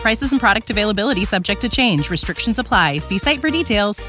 Prices and product availability subject to change. Restrictions apply. See site for details.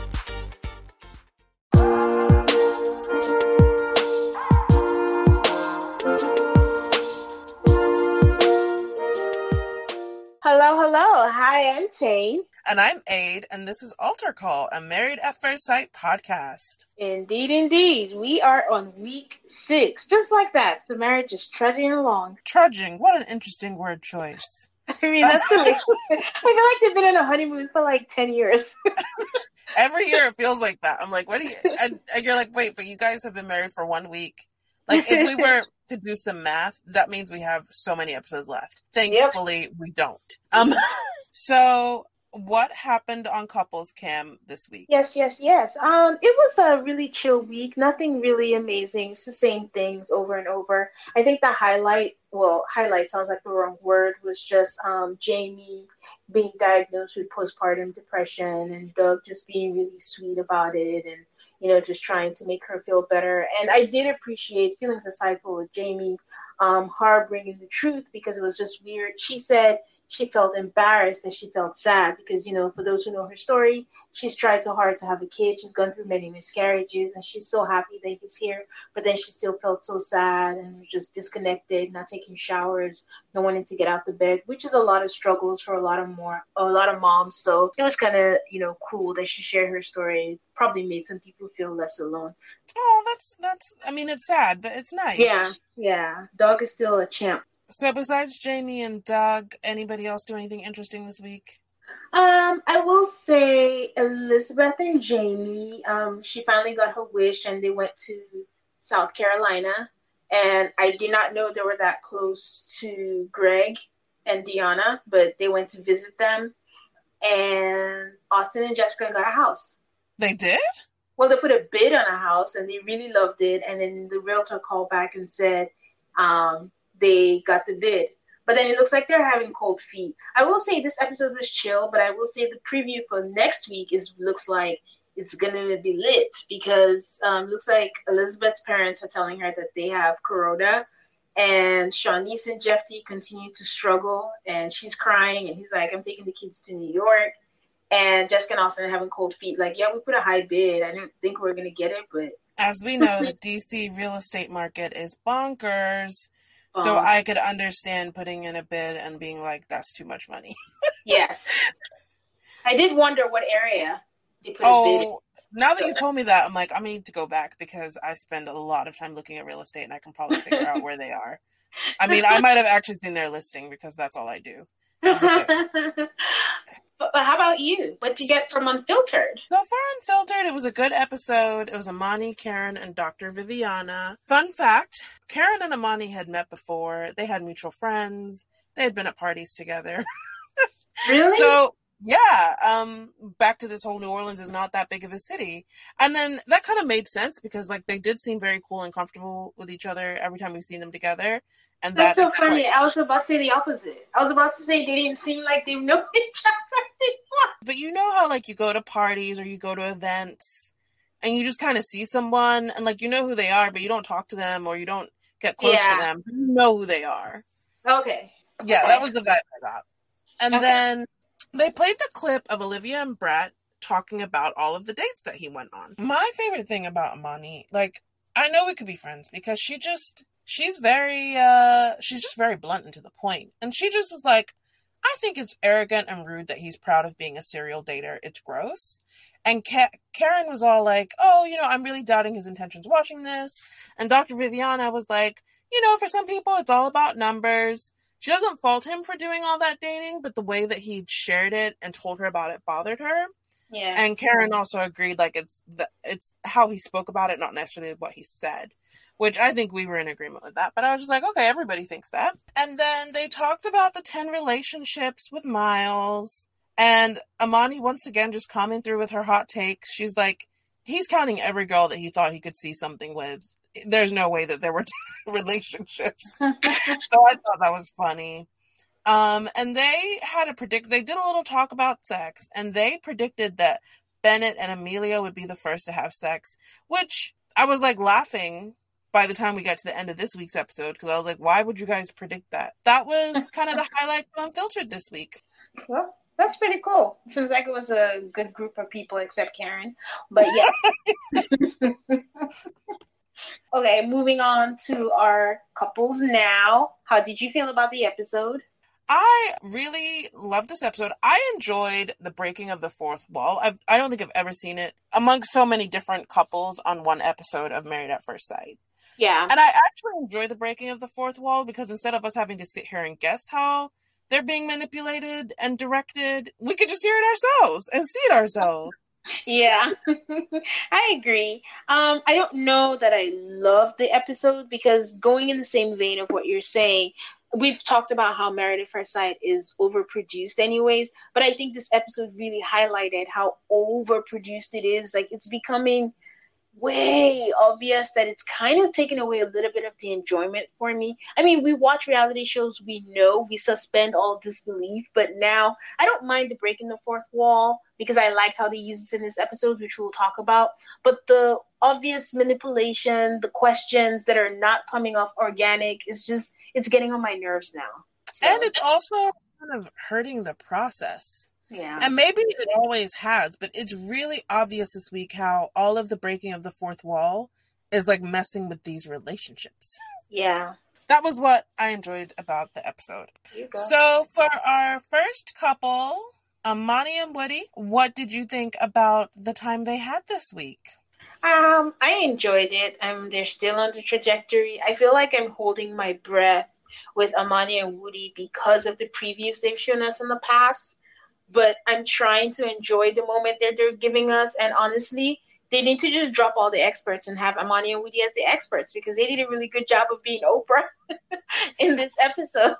Hello, hello. Hi, I'm Tane. And I'm Aid, and this is Altar Call, a Married at First Sight podcast. Indeed, indeed. We are on week six. Just like that. The marriage is trudging along. Trudging. What an interesting word choice. I mean, that's the way. I feel like they've been on a honeymoon for like 10 years. Every year it feels like that. I'm like, what do you. And, and you're like, wait, but you guys have been married for one week. Like, if we were to do some math, that means we have so many episodes left. Thankfully, yep. we don't. Um, so what happened on couples cam this week? Yes yes yes. Um it was a really chill week. Nothing really amazing. It's the same things over and over. I think the highlight well highlight sounds like the wrong word was just um jamie being diagnosed with postpartum depression and doug just being really sweet about it and you know just trying to make her feel better. And i did appreciate feelings aside for jamie um her bringing the truth because it was just weird. She said she felt embarrassed and she felt sad because, you know, for those who know her story, she's tried so hard to have a kid. She's gone through many miscarriages and she's so happy that he's here. But then she still felt so sad and just disconnected, not taking showers, no wanting to get out the bed, which is a lot of struggles for a lot of more, a lot of moms. So it was kind of, you know, cool that she shared her story. Probably made some people feel less alone. Oh, that's, that's, I mean, it's sad, but it's nice. Yeah. Yeah. Doug is still a champ. So besides Jamie and Doug, anybody else do anything interesting this week? Um, I will say Elizabeth and Jamie. Um, she finally got her wish, and they went to South Carolina. And I did not know they were that close to Greg and Deonna, but they went to visit them. And Austin and Jessica got a house. They did? Well, they put a bid on a house, and they really loved it. And then the realtor called back and said, um, they got the bid. But then it looks like they're having cold feet. I will say this episode was chill, but I will say the preview for next week is looks like it's gonna be lit because um, looks like Elizabeth's parents are telling her that they have corona, and Shawniece and Jephte continue to struggle, and she's crying, and he's like, "I'm taking the kids to New York." And Jessica and Austin having cold feet. Like, yeah, we put a high bid. I didn't think we were gonna get it, but as we know, the DC real estate market is bonkers. So um, I could understand putting in a bid and being like, "That's too much money." yes, I did wonder what area you put oh, now that you told me that, I'm like, I need to go back because I spend a lot of time looking at real estate, and I can probably figure out where they are. I mean, I might have actually seen their listing because that's all I do. But, but, how about you? What did you get from Unfiltered? So far, Unfiltered, it was a good episode. It was Amani, Karen, and Dr. Viviana. Fun fact Karen and Amani had met before, they had mutual friends, they had been at parties together. really? So, yeah, um, back to this whole New Orleans is not that big of a city. And then that kind of made sense because, like, they did seem very cool and comfortable with each other every time we've seen them together. And that's that so funny. I was about to say the opposite. I was about to say they didn't seem like they know each other anymore. But you know how like you go to parties or you go to events and you just kind of see someone and like you know who they are, but you don't talk to them or you don't get close yeah. to them. You know who they are. Okay. Yeah, okay. that was the vibe I got. And okay. then they played the clip of Olivia and Brett talking about all of the dates that he went on. My favorite thing about Amani, like I know we could be friends because she just she's very uh she's just very blunt and to the point. And she just was like, I think it's arrogant and rude that he's proud of being a serial dater. It's gross. And Ka- Karen was all like, "Oh, you know, I'm really doubting his intentions watching this." And Dr. Viviana was like, "You know, for some people, it's all about numbers." She doesn't fault him for doing all that dating, but the way that he shared it and told her about it bothered her. Yeah. And Karen also agreed, like it's the, it's how he spoke about it, not necessarily what he said. Which I think we were in agreement with that. But I was just like, okay, everybody thinks that. And then they talked about the 10 relationships with Miles. And Amani once again just coming through with her hot takes. She's like, he's counting every girl that he thought he could see something with. There's no way that there were 10 relationships. so I thought that was funny. Um, and they had a predict. They did a little talk about sex, and they predicted that Bennett and Amelia would be the first to have sex, which I was like laughing by the time we got to the end of this week's episode because I was like, why would you guys predict that? That was kind of the highlight of Unfiltered this week. Well, that's pretty cool. Seems like it was a good group of people except Karen. But yeah. Okay, moving on to our couples now. How did you feel about the episode? I really loved this episode. I enjoyed the breaking of the fourth wall. I've, I don't think I've ever seen it among so many different couples on one episode of Married at First Sight. Yeah. And I actually enjoy the breaking of the fourth wall because instead of us having to sit here and guess how they're being manipulated and directed, we could just hear it ourselves and see it ourselves. Yeah, I agree. Um, I don't know that I love the episode because going in the same vein of what you're saying, we've talked about how Married at First Sight is overproduced, anyways. But I think this episode really highlighted how overproduced it is. Like it's becoming way obvious that it's kind of taken away a little bit of the enjoyment for me. I mean, we watch reality shows, we know we suspend all disbelief, but now I don't mind the breaking the fourth wall because I liked how they use this in this episode, which we'll talk about. But the obvious manipulation, the questions that are not coming off organic, is just it's getting on my nerves now. So. And it's also kind of hurting the process. Yeah. And maybe it always has, but it's really obvious this week how all of the breaking of the fourth wall is like messing with these relationships. Yeah. That was what I enjoyed about the episode. So for our first couple, Amani and Woody, what did you think about the time they had this week? Um, I enjoyed it. Um, they're still on the trajectory. I feel like I'm holding my breath with Amani and Woody because of the previews they've shown us in the past but I'm trying to enjoy the moment that they're giving us. And honestly, they need to just drop all the experts and have Amani and Woody as the experts because they did a really good job of being Oprah in this episode.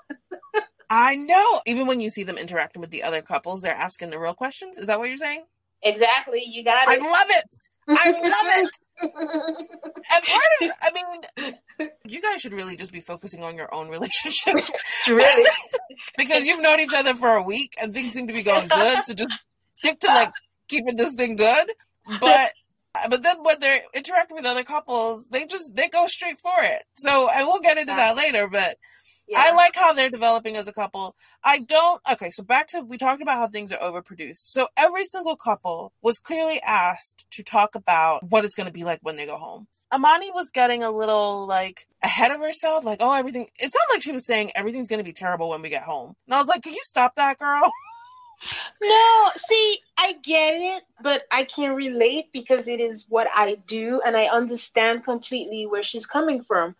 I know. Even when you see them interacting with the other couples, they're asking the real questions. Is that what you're saying? Exactly. You got it. I love it. I love it. and part of it, I mean, you guys should really just be focusing on your own relationship. really? because you've known each other for a week and things seem to be going good. So just stick to like keeping this thing good. But but then when they're interacting with other couples, they just they go straight for it. So I will get into that later, but yeah. I like how they're developing as a couple. I don't. Okay, so back to we talked about how things are overproduced. So every single couple was clearly asked to talk about what it's going to be like when they go home. Amani was getting a little like ahead of herself, like, oh, everything. It sounded like she was saying everything's going to be terrible when we get home. And I was like, can you stop that, girl? no, see, I get it, but I can relate because it is what I do and I understand completely where she's coming from.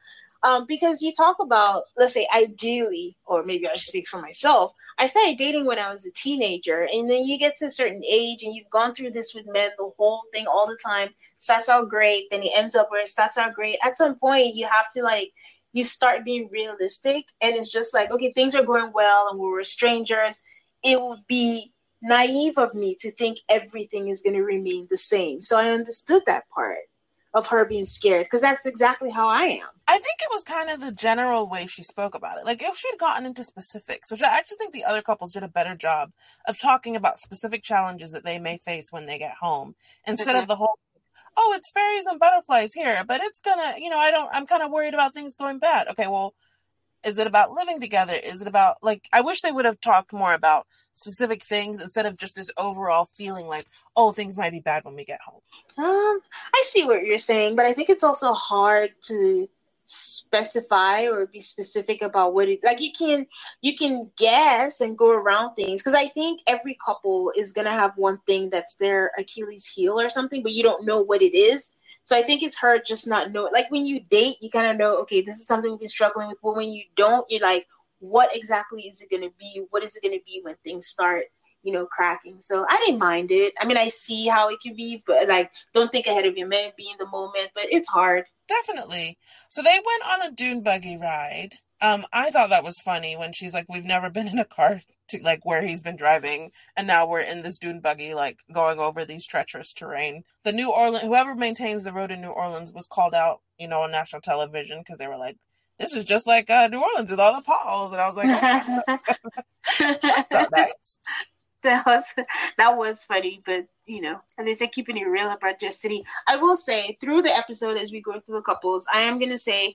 Um, because you talk about, let's say, ideally, or maybe I speak for myself, I started dating when I was a teenager, and then you get to a certain age and you've gone through this with men, the whole thing all the time. Starts out great, then it ends up where it starts out great. At some point, you have to like, you start being realistic, and it's just like, okay, things are going well, and we were strangers. It would be naive of me to think everything is going to remain the same. So I understood that part of her being scared because that's exactly how I am. I think it was kind of the general way she spoke about it. Like if she'd gotten into specifics, which I actually think the other couples did a better job of talking about specific challenges that they may face when they get home instead of the whole oh, it's fairies and butterflies here, but it's gonna, you know, I don't I'm kind of worried about things going bad. Okay, well, is it about living together? Is it about like I wish they would have talked more about specific things instead of just this overall feeling like, oh, things might be bad when we get home. Um, I see what you're saying, but I think it's also hard to specify or be specific about what it like you can you can guess and go around things because i think every couple is to have one thing that's their achilles heel or something but you don't know what it is. So i think it's hard just not know like when you date you kind of know okay this is something we've been struggling with but when you don't you're like what exactly is it to be? What is it to be when things start you know, cracking. So I didn't mind it. I mean, I see how it can be, but like, don't think ahead of your man, be in the moment. But it's hard. Definitely. So they went on a dune buggy ride. Um, I thought that was funny when she's like, "We've never been in a car to like where he's been driving, and now we're in this dune buggy, like going over these treacherous terrain." The New Orleans, whoever maintains the road in New Orleans, was called out, you know, on national television because they were like, "This is just like uh, New Orleans with all the potholes," and I was like, oh, nice. that was that was funny, but you know, and they said keeping it real about Just City. I will say through the episode as we go through the couples, I am gonna say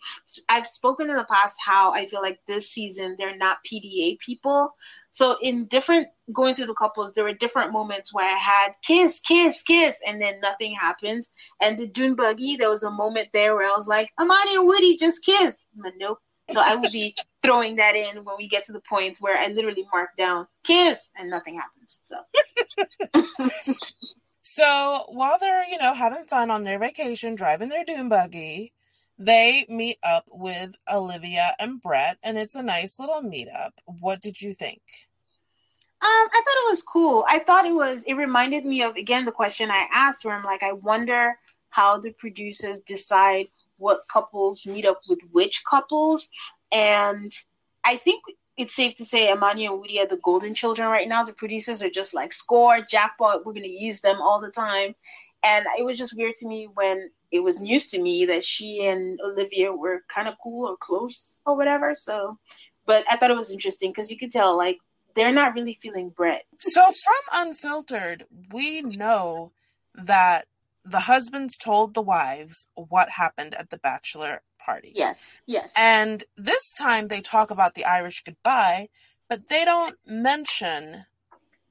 I've spoken in the past how I feel like this season they're not PDA people. So in different going through the couples, there were different moments where I had kiss, kiss, kiss, and then nothing happens. And the Dune Buggy, there was a moment there where I was like, Amani and Woody just kiss. But nope, so I will be throwing that in when we get to the points where I literally mark down kiss and nothing happens. So So while they're, you know, having fun on their vacation, driving their dune buggy, they meet up with Olivia and Brett, and it's a nice little meetup. What did you think? Um, I thought it was cool. I thought it was. It reminded me of again the question I asked, where I'm like, I wonder how the producers decide what couples meet up with which couples. And I think it's safe to say Amani and Woody are the golden children right now. The producers are just like score, jackpot, we're gonna use them all the time. And it was just weird to me when it was news to me that she and Olivia were kind of cool or close or whatever. So, but I thought it was interesting because you could tell like they're not really feeling Brett. So from Unfiltered, we know that the husbands told the wives what happened at the bachelor party. Yes, yes. And this time they talk about the Irish goodbye, but they don't mention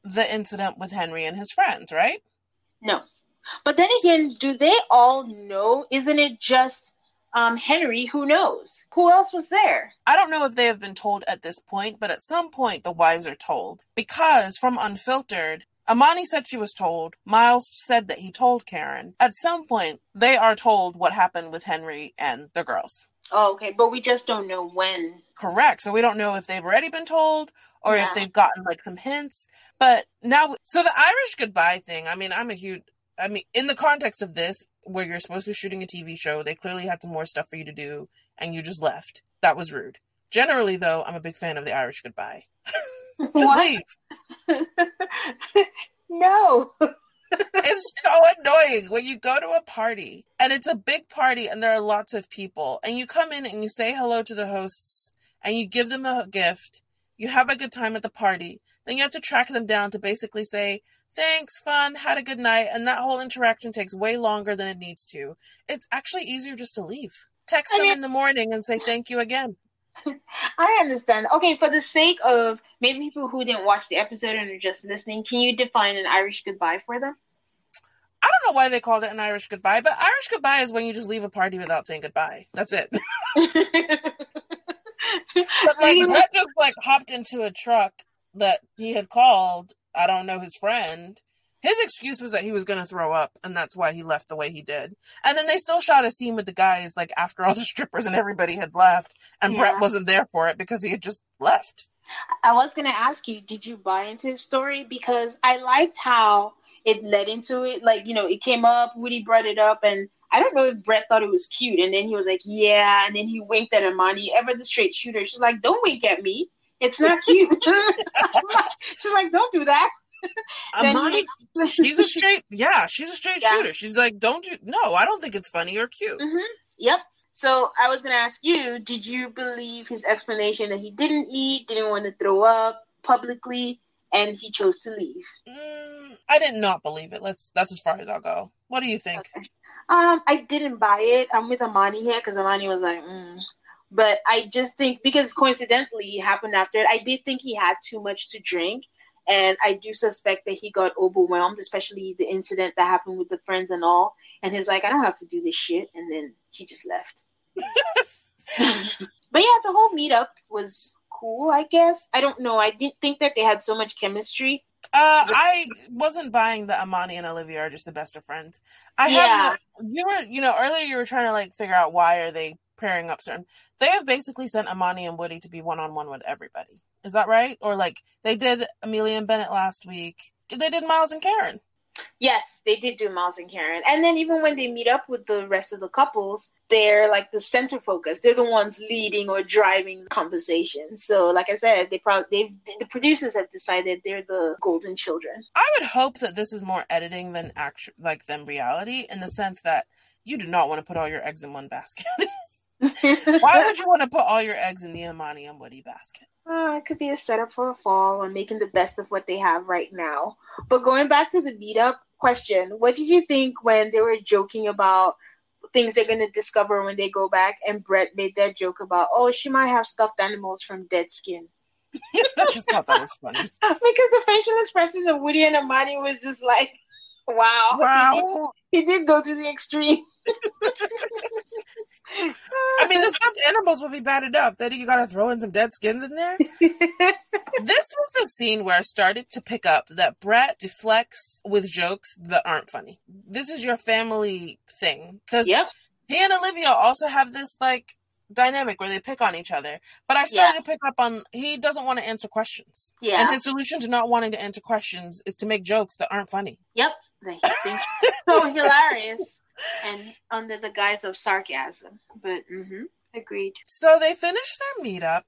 the incident with Henry and his friends, right? No. But then again, do they all know? Isn't it just um, Henry who knows? Who else was there? I don't know if they have been told at this point, but at some point the wives are told. Because from Unfiltered, Amani said she was told. Miles said that he told Karen. At some point, they are told what happened with Henry and the girls. Oh, okay. But we just don't know when. Correct. So we don't know if they've already been told or yeah. if they've gotten like some hints. But now, so the Irish goodbye thing, I mean, I'm a huge, I mean, in the context of this, where you're supposed to be shooting a TV show, they clearly had some more stuff for you to do and you just left. That was rude. Generally, though, I'm a big fan of the Irish goodbye. just leave. no. it's so annoying when you go to a party and it's a big party and there are lots of people and you come in and you say hello to the hosts and you give them a gift. You have a good time at the party. Then you have to track them down to basically say, thanks, fun, had a good night. And that whole interaction takes way longer than it needs to. It's actually easier just to leave. Text them in the morning and say thank you again. I understand. Okay, for the sake of maybe people who didn't watch the episode and are just listening, can you define an Irish goodbye for them? I don't know why they called it an Irish goodbye, but Irish goodbye is when you just leave a party without saying goodbye. That's it. but like Brett just like hopped into a truck that he had called, I don't know, his friend, his excuse was that he was going to throw up, and that's why he left the way he did. And then they still shot a scene with the guys, like after all the strippers and everybody had left, and yeah. Brett wasn't there for it because he had just left. I was going to ask you, did you buy into his story? Because I liked how it led into it. Like, you know, it came up, Woody brought it up, and I don't know if Brett thought it was cute. And then he was like, yeah. And then he winked at Amani, ever the straight shooter. She's like, don't wink at me. It's not cute. She's like, don't do that. Amani, she's a straight, yeah, she's a straight yeah. shooter. She's like, don't do, no, I don't think it's funny or cute. Mm-hmm. Yep. So I was gonna ask you, did you believe his explanation that he didn't eat, didn't want to throw up publicly, and he chose to leave? Mm, I did not believe it. Let's. That's as far as I'll go. What do you think? Okay. Um, I didn't buy it. I'm with Amani here because Amani was like, mm. but I just think because coincidentally it happened after it. I did think he had too much to drink, and I do suspect that he got overwhelmed, especially the incident that happened with the friends and all. And he's like, I don't have to do this shit. And then he just left. but yeah, the whole meetup was cool. I guess I don't know. I didn't think that they had so much chemistry. Uh, I wasn't buying that Amani and Olivia are just the best of friends. I yeah. have you were you know earlier you were trying to like figure out why are they pairing up certain. They have basically sent Amani and Woody to be one on one with everybody. Is that right? Or like they did Amelia and Bennett last week. They did Miles and Karen. Yes, they did do Miles and Karen. And then even when they meet up with the rest of the couples, they're like the center focus. They're the ones leading or driving the conversation. So, like I said, they probably they the producers have decided they're the golden children. I would hope that this is more editing than actual like than reality in the sense that you do not want to put all your eggs in one basket. Why would you want to put all your eggs in the Amani and Woody basket? Uh, it could be a setup for a fall or making the best of what they have right now. But going back to the meetup question, what did you think when they were joking about things they're going to discover when they go back? And Brett made that joke about, oh, she might have stuffed animals from dead skin. I just thought that was funny. because the facial expressions of Woody and Amani was just like, wow. Wow. He did, he did go to the extreme. I mean, the stuffed animals would be bad enough. Then you got to throw in some dead skins in there. this was the scene where I started to pick up that Brett deflects with jokes that aren't funny. This is your family thing because yep. he and Olivia also have this like dynamic where they pick on each other. But I started yeah. to pick up on he doesn't want to answer questions. Yeah. And his solution to not wanting to answer questions is to make jokes that aren't funny. Yep. They think so hilarious and under the guise of sarcasm. But mm-hmm, agreed. So they finish their meetup,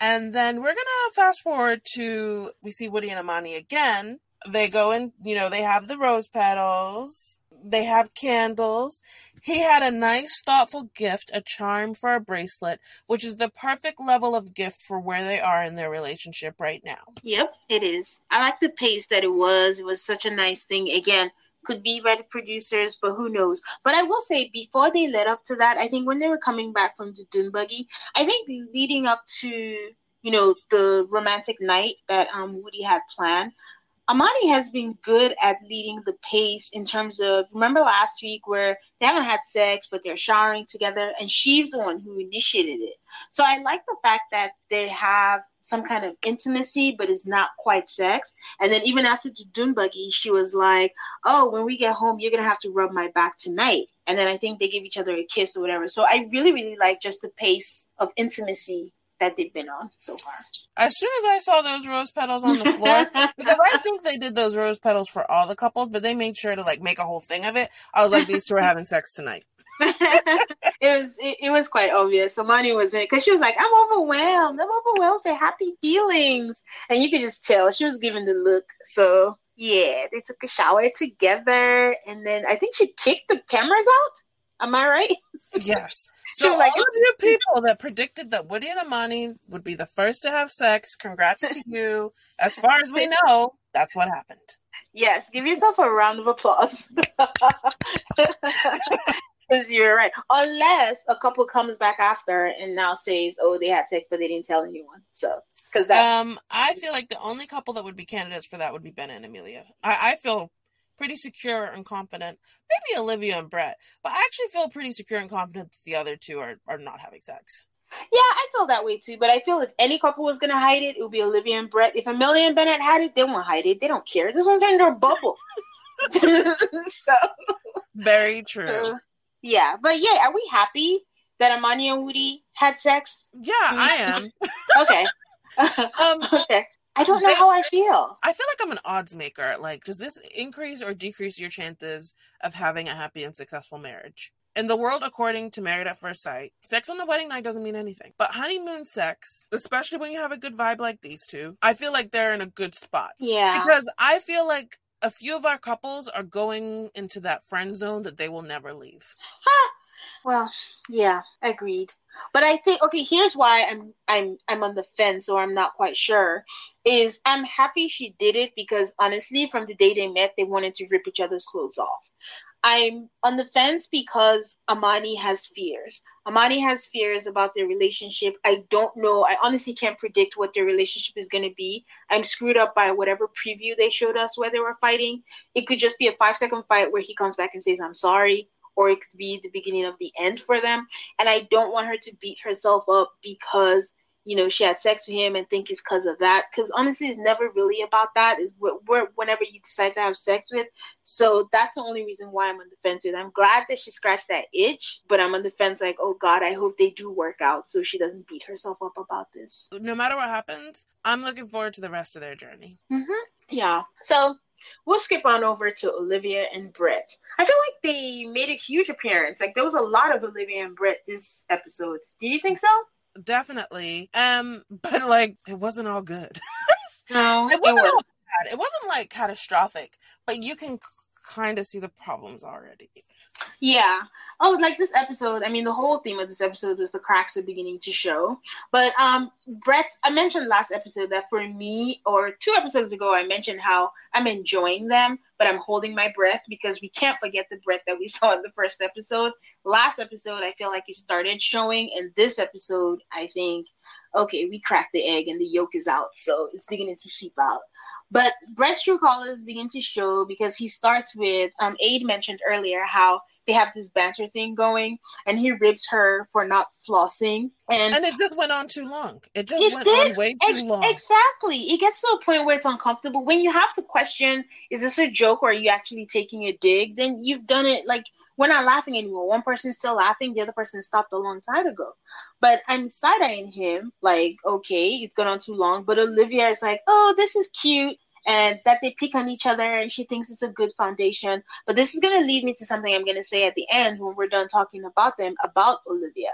and then we're gonna fast forward to we see Woody and Amani again. They go and you know they have the rose petals. They have candles. He had a nice, thoughtful gift, a charm for a bracelet, which is the perfect level of gift for where they are in their relationship right now. Yep, it is. I like the pace that it was. It was such a nice thing. Again, could be the producers, but who knows? But I will say, before they led up to that, I think when they were coming back from the dune buggy, I think leading up to you know the romantic night that um, Woody had planned, Amani has been good at leading the pace in terms of remember last week where they haven't had sex but they're showering together and she's the one who initiated it. So I like the fact that they have some kind of intimacy but it's not quite sex. And then even after the dune buggy, she was like, "Oh, when we get home, you're gonna have to rub my back tonight." And then I think they give each other a kiss or whatever. So I really really like just the pace of intimacy that they've been on so far. As soon as I saw those rose petals on the floor, because I think they did those rose petals for all the couples, but they made sure to like make a whole thing of it. I was like, these two are having sex tonight. it was it, it, was quite obvious. Amani was in it because she was like, "I'm overwhelmed. I'm overwhelmed with happy feelings," and you could just tell she was giving the look. So yeah, they took a shower together, and then I think she kicked the cameras out. Am I right? Yes. So all like, of you people that predicted that Woody and Amani would be the first to have sex, congrats to you. As far as we know, that's what happened. Yes, give yourself a round of applause. Because you're right. Unless a couple comes back after and now says, "Oh, they had sex, but they didn't tell anyone." So, because that, um, I feel like the only couple that would be candidates for that would be Ben and Amelia. I, I feel pretty secure and confident. Maybe Olivia and Brett, but I actually feel pretty secure and confident that the other two are, are not having sex. Yeah, I feel that way too. But I feel if any couple was gonna hide it, it would be Olivia and Brett. If Amelia and Bennett had it, they won't hide it. They don't care. This one's in their bubble. so very true. So, yeah, but yeah, are we happy that Amani and Woody had sex? Yeah, I am. okay. um, okay. I don't know how I feel. I feel like I'm an odds maker. Like, does this increase or decrease your chances of having a happy and successful marriage? In the world according to Married at First Sight, sex on the wedding night doesn't mean anything. But honeymoon sex, especially when you have a good vibe like these two, I feel like they're in a good spot. Yeah. Because I feel like a few of our couples are going into that friend zone that they will never leave. Well, yeah, agreed. But I think okay, here's why I'm I'm I'm on the fence or I'm not quite sure. Is I'm happy she did it because honestly, from the day they met, they wanted to rip each other's clothes off. I'm on the fence because Amani has fears. Amani has fears about their relationship. I don't know. I honestly can't predict what their relationship is going to be. I'm screwed up by whatever preview they showed us where they were fighting. It could just be a five second fight where he comes back and says, I'm sorry or it could be the beginning of the end for them. And I don't want her to beat herself up because you know she had sex with him and think it's because of that. Because honestly, it's never really about that. It's whenever you decide to have sex with. So that's the only reason why I'm on the fence with. I'm glad that she scratched that itch, but I'm on the fence like, oh God, I hope they do work out so she doesn't beat herself up about this. No matter what happens, I'm looking forward to the rest of their journey. Mm-hmm. Yeah. So we'll skip on over to Olivia and Brett. I feel like they made a huge appearance. Like there was a lot of Olivia and Brett this episode. Do you think so? Definitely. Um, but like it wasn't all good. no, it wasn't it all bad. It wasn't like catastrophic, but you can kind of see the problems already. Yeah. Oh, like this episode. I mean, the whole theme of this episode was the cracks are beginning to show. But um, Brett, I mentioned last episode that for me, or two episodes ago, I mentioned how I'm enjoying them, but I'm holding my breath because we can't forget the Brett that we saw in the first episode. Last episode, I feel like it started showing, and this episode, I think, okay, we cracked the egg and the yolk is out, so it's beginning to seep out. But Brett's true colors begin to show because he starts with um, Aid mentioned earlier how they have this banter thing going, and he ribs her for not flossing, and and it just went on too long. It just it went did. on way too Ex- long. Exactly. It gets to a point where it's uncomfortable. When you have to question, is this a joke or are you actually taking a dig? Then you've done it like we're not laughing anymore. One person's still laughing, the other person stopped a long time ago. But I'm side eyeing him, like, okay, it's gone on too long. But Olivia is like, oh, this is cute and that they pick on each other and she thinks it's a good foundation. But this is going to lead me to something I'm going to say at the end when we're done talking about them, about Olivia.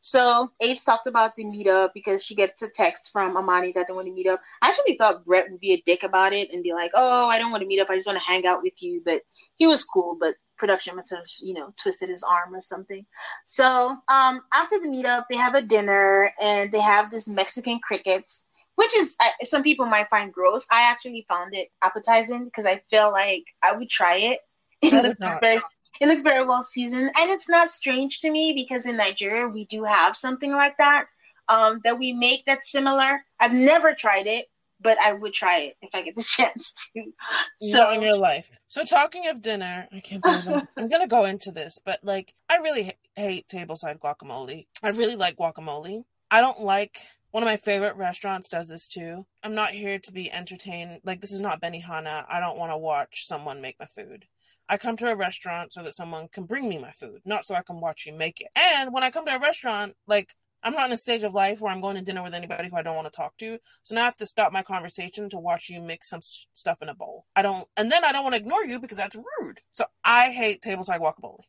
So Aids talked about the meetup because she gets a text from Amani that they want to meet up. I actually thought Brett would be a dick about it and be like, "Oh, I don't want to meet up. I just want to hang out with you." But he was cool. But production must have, you know, twisted his arm or something. So um, after the meetup, they have a dinner and they have this Mexican crickets which is some people might find gross. I actually found it appetizing because I feel like I would try it. It looks very, it very well seasoned, and it's not strange to me because in Nigeria we do have something like that um, that we make that's similar. I've never tried it, but I would try it if I get the chance to. So Not in your life. So talking of dinner, I can't believe I'm, I'm gonna go into this, but like I really hate tableside guacamole. I really like guacamole. I don't like one of my favorite restaurants does this too. I'm not here to be entertained. Like, this is not Benihana. I don't want to watch someone make my food. I come to a restaurant so that someone can bring me my food, not so I can watch you make it. And when I come to a restaurant, like, I'm not in a stage of life where I'm going to dinner with anybody who I don't want to talk to. So now I have to stop my conversation to watch you mix some stuff in a bowl. I don't, and then I don't want to ignore you because that's rude. So I hate tableside guacamole.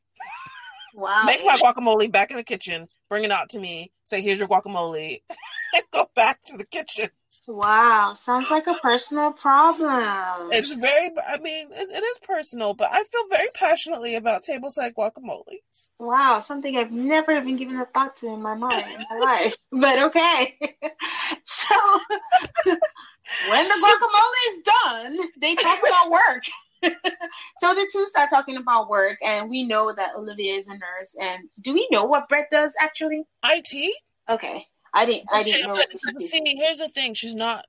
Wow. Make my guacamole back in the kitchen, bring it out to me, say, here's your guacamole, and go back to the kitchen. Wow, sounds like a personal problem. It's very, I mean, it, it is personal, but I feel very passionately about tableside guacamole. Wow, something I've never even given a thought to in my mind, in my life. But okay. so, when the guacamole is done, they talk about work. so the two start talking about work, and we know that Olivia is a nurse. And do we know what Brett does actually? IT. Okay, I didn't. I didn't know. See, here's the thing: she's not.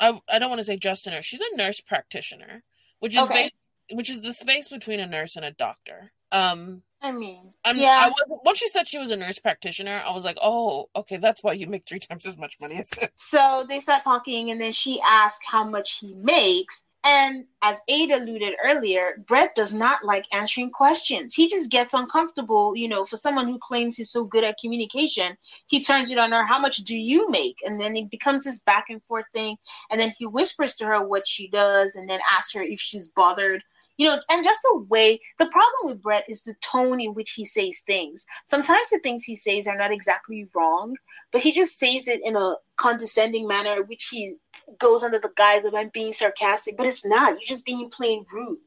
I I don't want to say just a nurse. She's a nurse practitioner, which is okay. which is the space between a nurse and a doctor. Um, I mean, I'm, yeah. I was, once she said she was a nurse practitioner, I was like, oh, okay, that's why you make three times as much money as him. So they start talking, and then she asks how much he makes, and as Ada alluded earlier, Brett does not like answering questions. He just gets uncomfortable, you know, for someone who claims he's so good at communication. He turns it on her, how much do you make? And then it becomes this back and forth thing. And then he whispers to her what she does and then asks her if she's bothered you know, and just the way the problem with Brett is the tone in which he says things. Sometimes the things he says are not exactly wrong, but he just says it in a condescending manner, which he goes under the guise of I'm being sarcastic, but it's not. You're just being plain rude.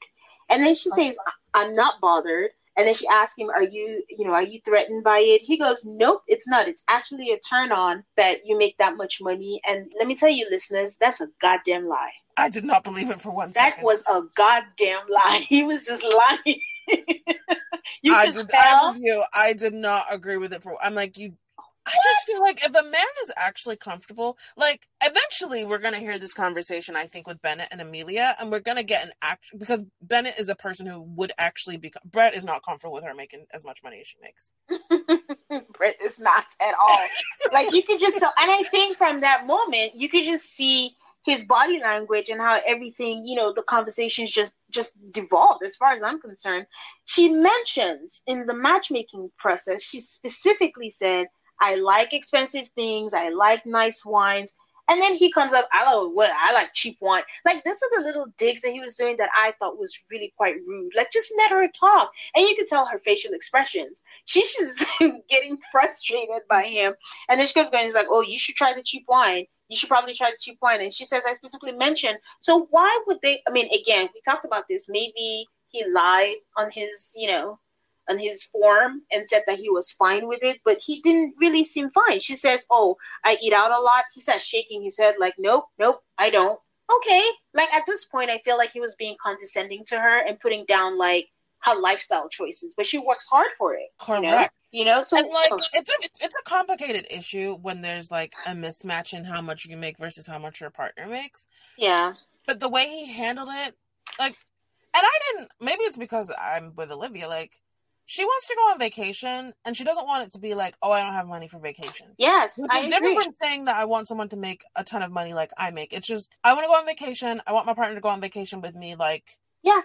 And then she oh. says, I'm not bothered. And then she asks him, "Are you, you know, are you threatened by it?" He goes, "Nope, it's not. It's actually a turn on that you make that much money." And let me tell you, listeners, that's a goddamn lie. I did not believe it for one that second. was a goddamn lie. He was just lying. you I did. Tell. I, you, I did not agree with it for. I'm like you. I just feel like if a man is actually comfortable, like eventually we're gonna hear this conversation, I think, with Bennett and Amelia, and we're gonna get an act because Bennett is a person who would actually be Brett is not comfortable with her making as much money as she makes. Brett is not at all. like you could just so and I think from that moment you could just see his body language and how everything, you know, the conversations just just devolved as far as I'm concerned. She mentions in the matchmaking process, she specifically said I like expensive things. I like nice wines. And then he comes up, I like what I like cheap wine. Like this was the little digs that he was doing that I thought was really quite rude. Like just let her talk. And you could tell her facial expressions. She's just getting frustrated by him. And then she going, he's like, Oh, you should try the cheap wine. You should probably try the cheap wine. And she says, I specifically mentioned. So why would they I mean, again, we talked about this. Maybe he lied on his, you know, on his form and said that he was fine with it, but he didn't really seem fine. She says, "Oh, I eat out a lot." He says, shaking his head, like, "Nope, nope, I don't." Okay, like at this point, I feel like he was being condescending to her and putting down like her lifestyle choices, but she works hard for it. Correct. You know, you know? so and like oh. it's a it's a complicated issue when there's like a mismatch in how much you make versus how much your partner makes. Yeah. But the way he handled it, like, and I didn't. Maybe it's because I'm with Olivia. Like, she wants to go on vacation and she doesn't want it to be like, oh, I don't have money for vacation. Yes. Which is different from saying that I want someone to make a ton of money like I make. It's just I want to go on vacation. I want my partner to go on vacation with me. Like Yeah.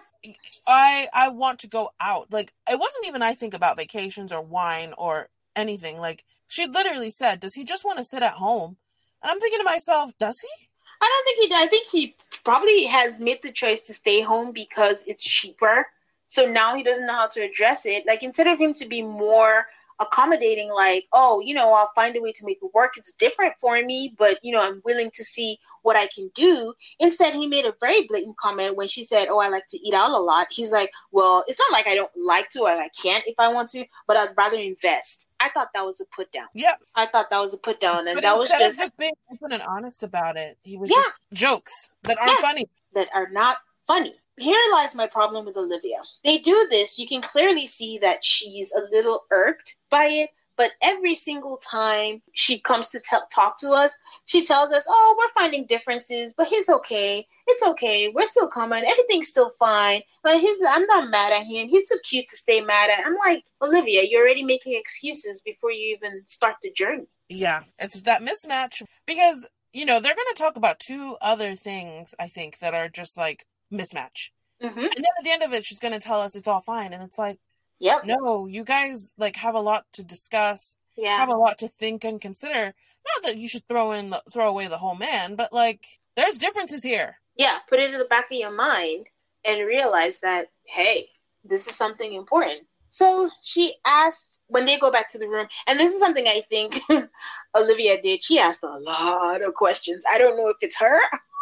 I I want to go out. Like it wasn't even I think about vacations or wine or anything. Like she literally said, Does he just want to sit at home? And I'm thinking to myself, does he? I don't think he does. I think he probably has made the choice to stay home because it's cheaper so now he doesn't know how to address it. Like instead of him to be more accommodating, like, oh, you know, I'll find a way to make it work. It's different for me, but you know, I'm willing to see what I can do. Instead, he made a very blatant comment when she said, "Oh, I like to eat out a lot." He's like, "Well, it's not like I don't like to or I can't if I want to, but I'd rather invest." I thought that was a put down. Yep. I thought that was a put down, and but that was just, just being open and honest about it. He was yeah. jokes that aren't yeah. funny, that are not funny here lies my problem with Olivia. They do this, you can clearly see that she's a little irked by it, but every single time she comes to t- talk to us, she tells us, "Oh, we're finding differences, but he's okay. It's okay. We're still coming. Everything's still fine. But he's I'm not mad at him. He's too cute to stay mad at." I'm like, "Olivia, you're already making excuses before you even start the journey." Yeah, it's that mismatch because you know they're going to talk about two other things I think that are just like mismatch. Mm-hmm. And then at the end of it, she's going to tell us it's all fine. And it's like, yep. no, you guys like have a lot to discuss, yeah. have a lot to think and consider. Not that you should throw in the, throw away the whole man, but like there's differences here. Yeah, put it in the back of your mind and realize that hey, this is something important. So she asked when they go back to the room, and this is something I think Olivia did. She asked a lot of questions. I don't know if it's her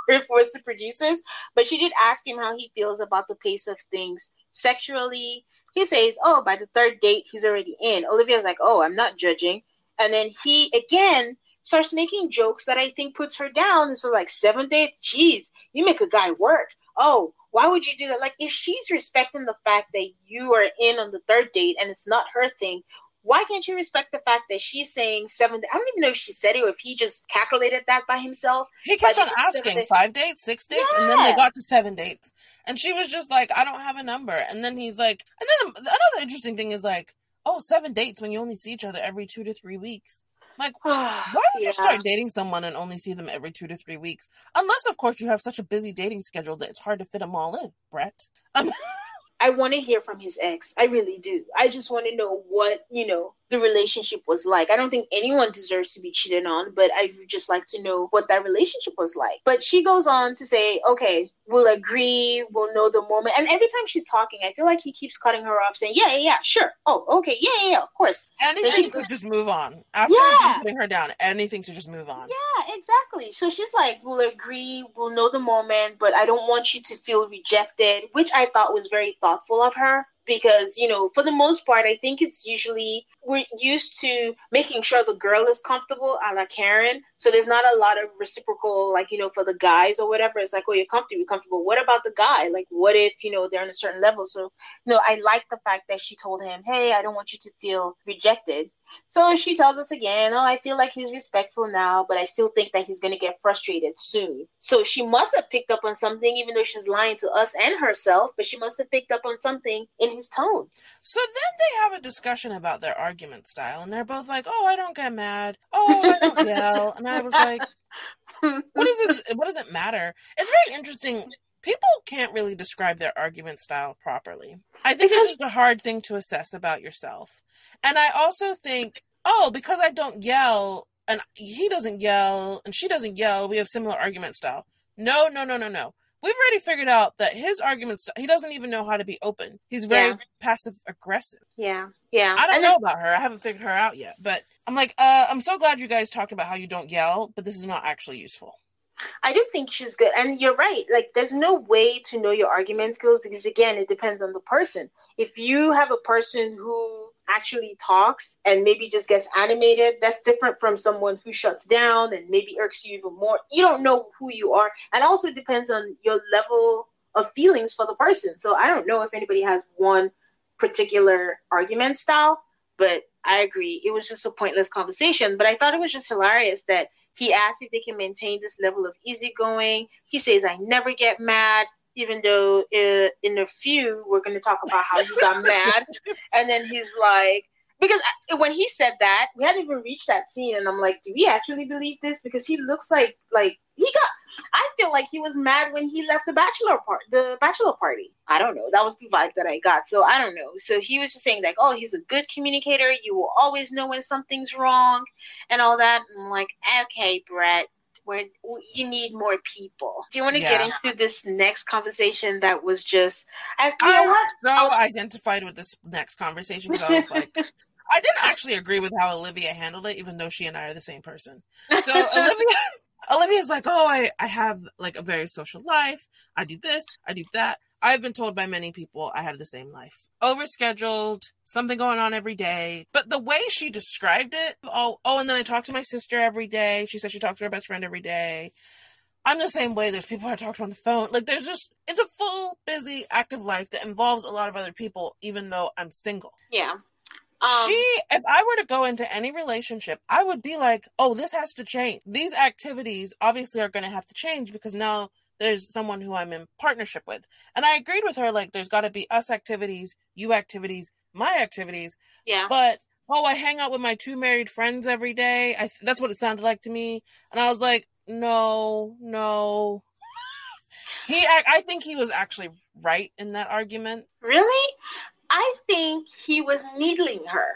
was the producers. But she did ask him how he feels about the pace of things sexually. He says, "Oh, by the third date, he's already in." Olivia's like, "Oh, I'm not judging," and then he again starts making jokes that I think puts her down. And so, like, seven date, geez, you make a guy work. Oh, why would you do that? Like, if she's respecting the fact that you are in on the third date and it's not her thing, why can't you respect the fact that she's saying seven? I don't even know if she said it or if he just calculated that by himself. He kept on asking five dates, six dates, yeah. and then they got to seven dates. And she was just like, I don't have a number. And then he's like, and then another interesting thing is like, oh, seven dates when you only see each other every two to three weeks. Like, why would yeah. you start dating someone and only see them every two to three weeks? Unless, of course, you have such a busy dating schedule that it's hard to fit them all in, Brett. Um, I want to hear from his ex. I really do. I just want to know what, you know, the relationship was like. I don't think anyone deserves to be cheated on, but I would just like to know what that relationship was like. But she goes on to say, okay, we'll agree, we'll know the moment. And every time she's talking, I feel like he keeps cutting her off, saying, yeah, yeah, yeah, sure. Oh, okay, yeah, yeah, yeah of course. Anything to just move on. After yeah. putting her down, anything to just move on. Yeah, exactly. So she's like, we'll agree, we'll know the moment, but I don't want you to feel rejected, which I thought was very thoughtful of her because you know for the most part i think it's usually we're used to making sure the girl is comfortable a la karen. So there's not a lot of reciprocal like you know for the guys or whatever. It's like oh you're comfortable you're comfortable. What about the guy? Like what if you know they're on a certain level? So you know i like the fact that she told him hey i don't want you to feel rejected so she tells us again, oh, I feel like he's respectful now, but I still think that he's going to get frustrated soon. So she must have picked up on something, even though she's lying to us and herself, but she must have picked up on something in his tone. So then they have a discussion about their argument style, and they're both like, oh, I don't get mad. Oh, I don't yell. And I was like, what, is it, what does it matter? It's very interesting. People can't really describe their argument style properly. I think it's just a hard thing to assess about yourself. And I also think, oh, because I don't yell and he doesn't yell and she doesn't yell, we have similar argument style. No, no, no, no, no. We've already figured out that his argument style, he doesn't even know how to be open. He's very yeah. passive aggressive. Yeah, yeah. I don't and know then- about her. I haven't figured her out yet. But I'm like, uh, I'm so glad you guys talked about how you don't yell, but this is not actually useful. I do think she's good. And you're right. Like, there's no way to know your argument skills because, again, it depends on the person. If you have a person who actually talks and maybe just gets animated, that's different from someone who shuts down and maybe irks you even more. You don't know who you are. And also depends on your level of feelings for the person. So I don't know if anybody has one particular argument style, but I agree. It was just a pointless conversation. But I thought it was just hilarious that he asks if they can maintain this level of easygoing. He says, I never get mad even though uh, in a few we're going to talk about how he got mad and then he's like because when he said that we hadn't even reached that scene and i'm like do we actually believe this because he looks like like he got i feel like he was mad when he left the bachelor part the bachelor party i don't know that was the vibe that i got so i don't know so he was just saying like oh he's a good communicator you will always know when something's wrong and all that and i'm like okay brett where you need more people. Do you want to yeah. get into this next conversation that was just? I, I was so was, identified with this next conversation because I was like. I didn't actually agree with how Olivia handled it, even though she and I are the same person. So Olivia, Olivia's like, "Oh, I I have like a very social life. I do this, I do that. I've been told by many people I have the same life. Overscheduled, something going on every day. But the way she described it, oh, oh, and then I talk to my sister every day. She said she talks to her best friend every day. I'm the same way. There's people I talk to on the phone. Like there's just it's a full, busy, active life that involves a lot of other people, even though I'm single. Yeah. Um, she, if I were to go into any relationship, I would be like, oh, this has to change. These activities obviously are going to have to change because now there's someone who I'm in partnership with. And I agreed with her, like, there's got to be us activities, you activities, my activities. Yeah. But, oh, I hang out with my two married friends every day. I, that's what it sounded like to me. And I was like, no, no. he, I, I think he was actually right in that argument. Really? I think he was needling her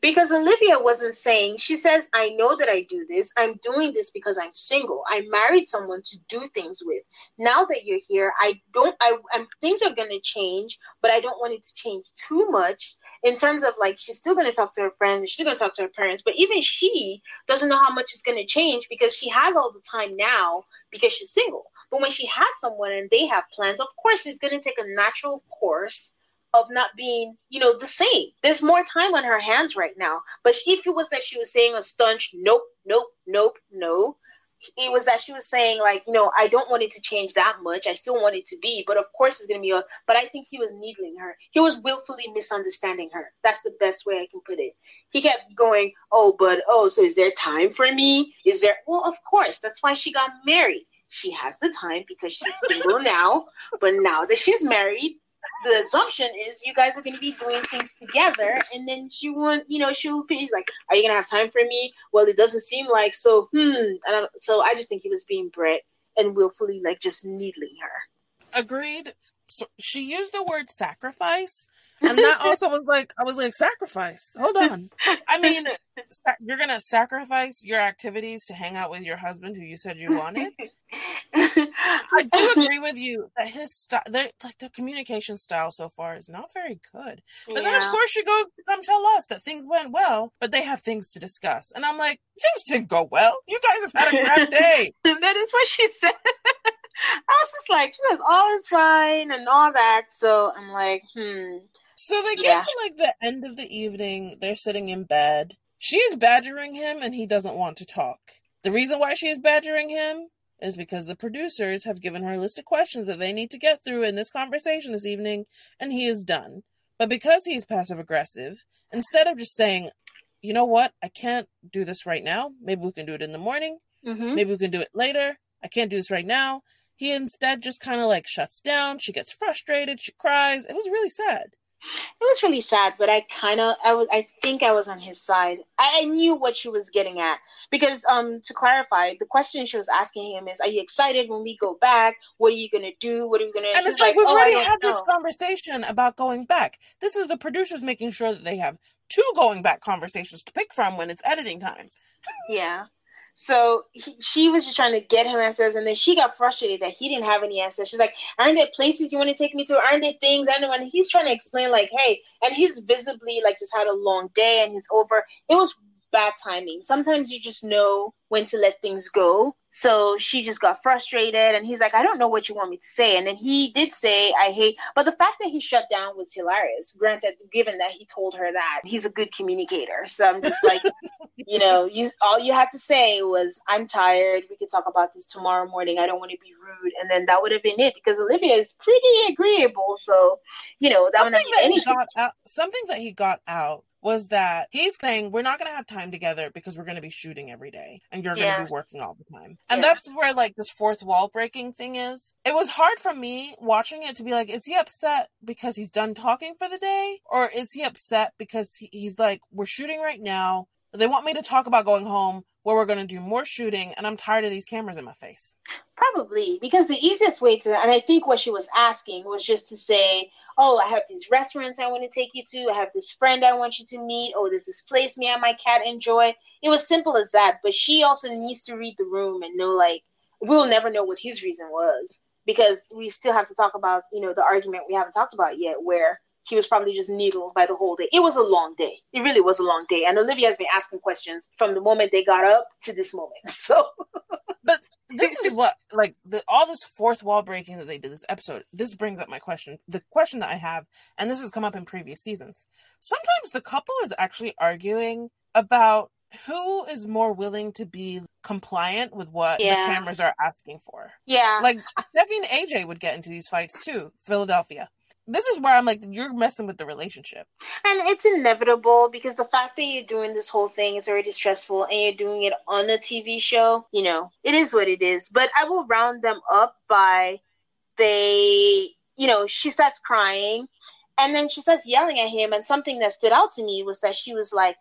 because Olivia wasn't saying, she says, I know that I do this. I'm doing this because I'm single. I married someone to do things with. Now that you're here, I don't, I, I'm, things are going to change, but I don't want it to change too much in terms of like, she's still going to talk to her friends, she's going to talk to her parents, but even she doesn't know how much is going to change because she has all the time now because she's single. But when she has someone and they have plans, of course, it's going to take a natural course of not being, you know, the same. There's more time on her hands right now. But if it was that she was saying a staunch nope, nope, nope, no, it was that she was saying like, you know, I don't want it to change that much. I still want it to be, but of course it's gonna be a. But I think he was needling her. He was willfully misunderstanding her. That's the best way I can put it. He kept going, oh, but oh, so is there time for me? Is there? Well, of course. That's why she got married. She has the time because she's single now. But now that she's married, the assumption is you guys are going to be doing things together, and then she won't, you know, she'll be like, "Are you going to have time for me?" Well, it doesn't seem like so. Hmm. I, so I just think he was being Brett and willfully like just needling her. Agreed. So she used the word sacrifice, and that also was like I was like sacrifice. Hold on. I mean, you're gonna sacrifice your activities to hang out with your husband who you said you wanted. I do agree with you that his style, like the communication style so far is not very good. But yeah. then, of course, she goes to come tell us that things went well, but they have things to discuss. And I'm like, things didn't go well. You guys have had a crap day. that is what she said. I was just like, she says, all is fine and all that. So I'm like, hmm. So they get yeah. to like the end of the evening. They're sitting in bed. She's badgering him and he doesn't want to talk. The reason why she is badgering him is because the producers have given her a list of questions that they need to get through in this conversation this evening, and he is done. But because he's passive aggressive, instead of just saying, you know what, I can't do this right now, maybe we can do it in the morning, mm-hmm. maybe we can do it later, I can't do this right now, he instead just kind of like shuts down. She gets frustrated, she cries. It was really sad. It was really sad, but I kind of, I was, I think I was on his side. I, I, knew what she was getting at because, um, to clarify, the question she was asking him is, "Are you excited when we go back? What are you gonna do? What are we gonna?" And it's like, like, we've oh, already had know. this conversation about going back. This is the producers making sure that they have two going back conversations to pick from when it's editing time. yeah. So he, she was just trying to get him answers, and then she got frustrated that he didn't have any answers. She's like, "Aren't there places you want to take me to? Aren't there things I know?" And he's trying to explain, like, "Hey," and he's visibly like just had a long day, and he's over. It was bad timing. Sometimes you just know when to let things go. So she just got frustrated and he's like, I don't know what you want me to say. And then he did say, I hate, but the fact that he shut down was hilarious. Granted, given that he told her that he's a good communicator. So I'm just like, you know, you, all you had to say was, I'm tired. We could talk about this tomorrow morning. I don't want to be rude. And then that would have been it because Olivia is pretty agreeable. So, you know, that something would have been anything. Out, something that he got out was that he's saying we're not going to have time together because we're going to be shooting every day and you're yeah. going to be working all the time. And yeah. that's where like this fourth wall breaking thing is. It was hard for me watching it to be like, is he upset because he's done talking for the day? Or is he upset because he's like, we're shooting right now. They want me to talk about going home where we're going to do more shooting and I'm tired of these cameras in my face. Probably because the easiest way to, and I think what she was asking was just to say, oh, I have these restaurants I want to take you to. I have this friend I want you to meet. Oh, there's this place me and my cat enjoy. It was simple as that. But she also needs to read the room and know, like, we'll never know what his reason was because we still have to talk about, you know, the argument we haven't talked about yet where he was probably just needled by the whole day. It was a long day. It really was a long day. And Olivia has been asking questions from the moment they got up to this moment. So But this is what like the all this fourth wall breaking that they did this episode, this brings up my question. The question that I have, and this has come up in previous seasons. Sometimes the couple is actually arguing about who is more willing to be compliant with what yeah. the cameras are asking for. Yeah. Like Steffi and AJ would get into these fights too, Philadelphia this is where I'm like, you're messing with the relationship. And it's inevitable because the fact that you're doing this whole thing is already stressful and you're doing it on a TV show, you know, it is what it is. But I will round them up by they, you know, she starts crying and then she starts yelling at him. And something that stood out to me was that she was like,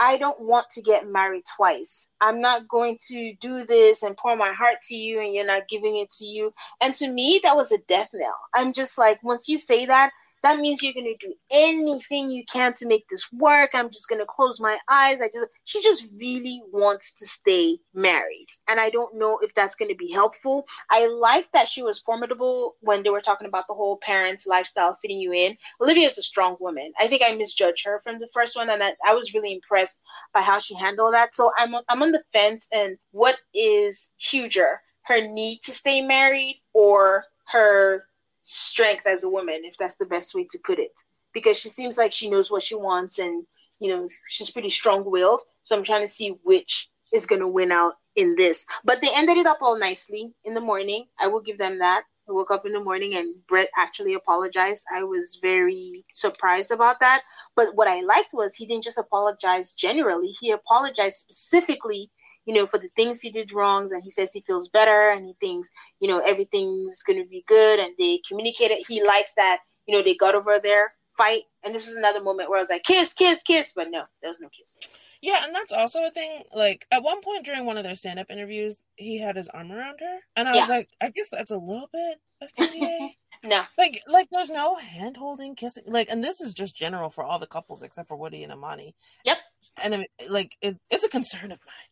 I don't want to get married twice. I'm not going to do this and pour my heart to you and you're not giving it to you. And to me, that was a death knell. I'm just like, once you say that, that means you're to do anything you can to make this work. I'm just to close my eyes. I just, she just really wants to stay married. And I don't know if that's to be helpful. I like that she was formidable when they were talking about the whole parents' lifestyle fitting you in. Olivia's a strong woman. I think I misjudged her from the first one, and I, I was really impressed by how she handled that. So I'm, I'm on the fence. And what is huger, her need to stay married or her strength as a woman, if that's the best way to put it. Because she seems like she knows what she wants and, you know, she's pretty strong willed. So I'm trying to see which is going to win out in this. But they ended it up all nicely in the morning. I will give them that. I woke up in the morning and Brett actually apologized. I was very surprised about that. But what I liked was he didn't just apologize generally, he apologized specifically you know, for the things he did wrongs, and he says he feels better, and he thinks, you know, everything's going to be good, and they communicated. He likes that, you know, they got over their fight, and this was another moment where I was like, kiss, kiss, kiss, but no, there was no kiss. Yeah, and that's also a thing. Like at one point during one of their stand-up interviews, he had his arm around her, and I yeah. was like, I guess that's a little bit of PDA. no, like like there's no hand holding, kissing, like, and this is just general for all the couples except for Woody and Amani. Yep. And like it, it's a concern of mine.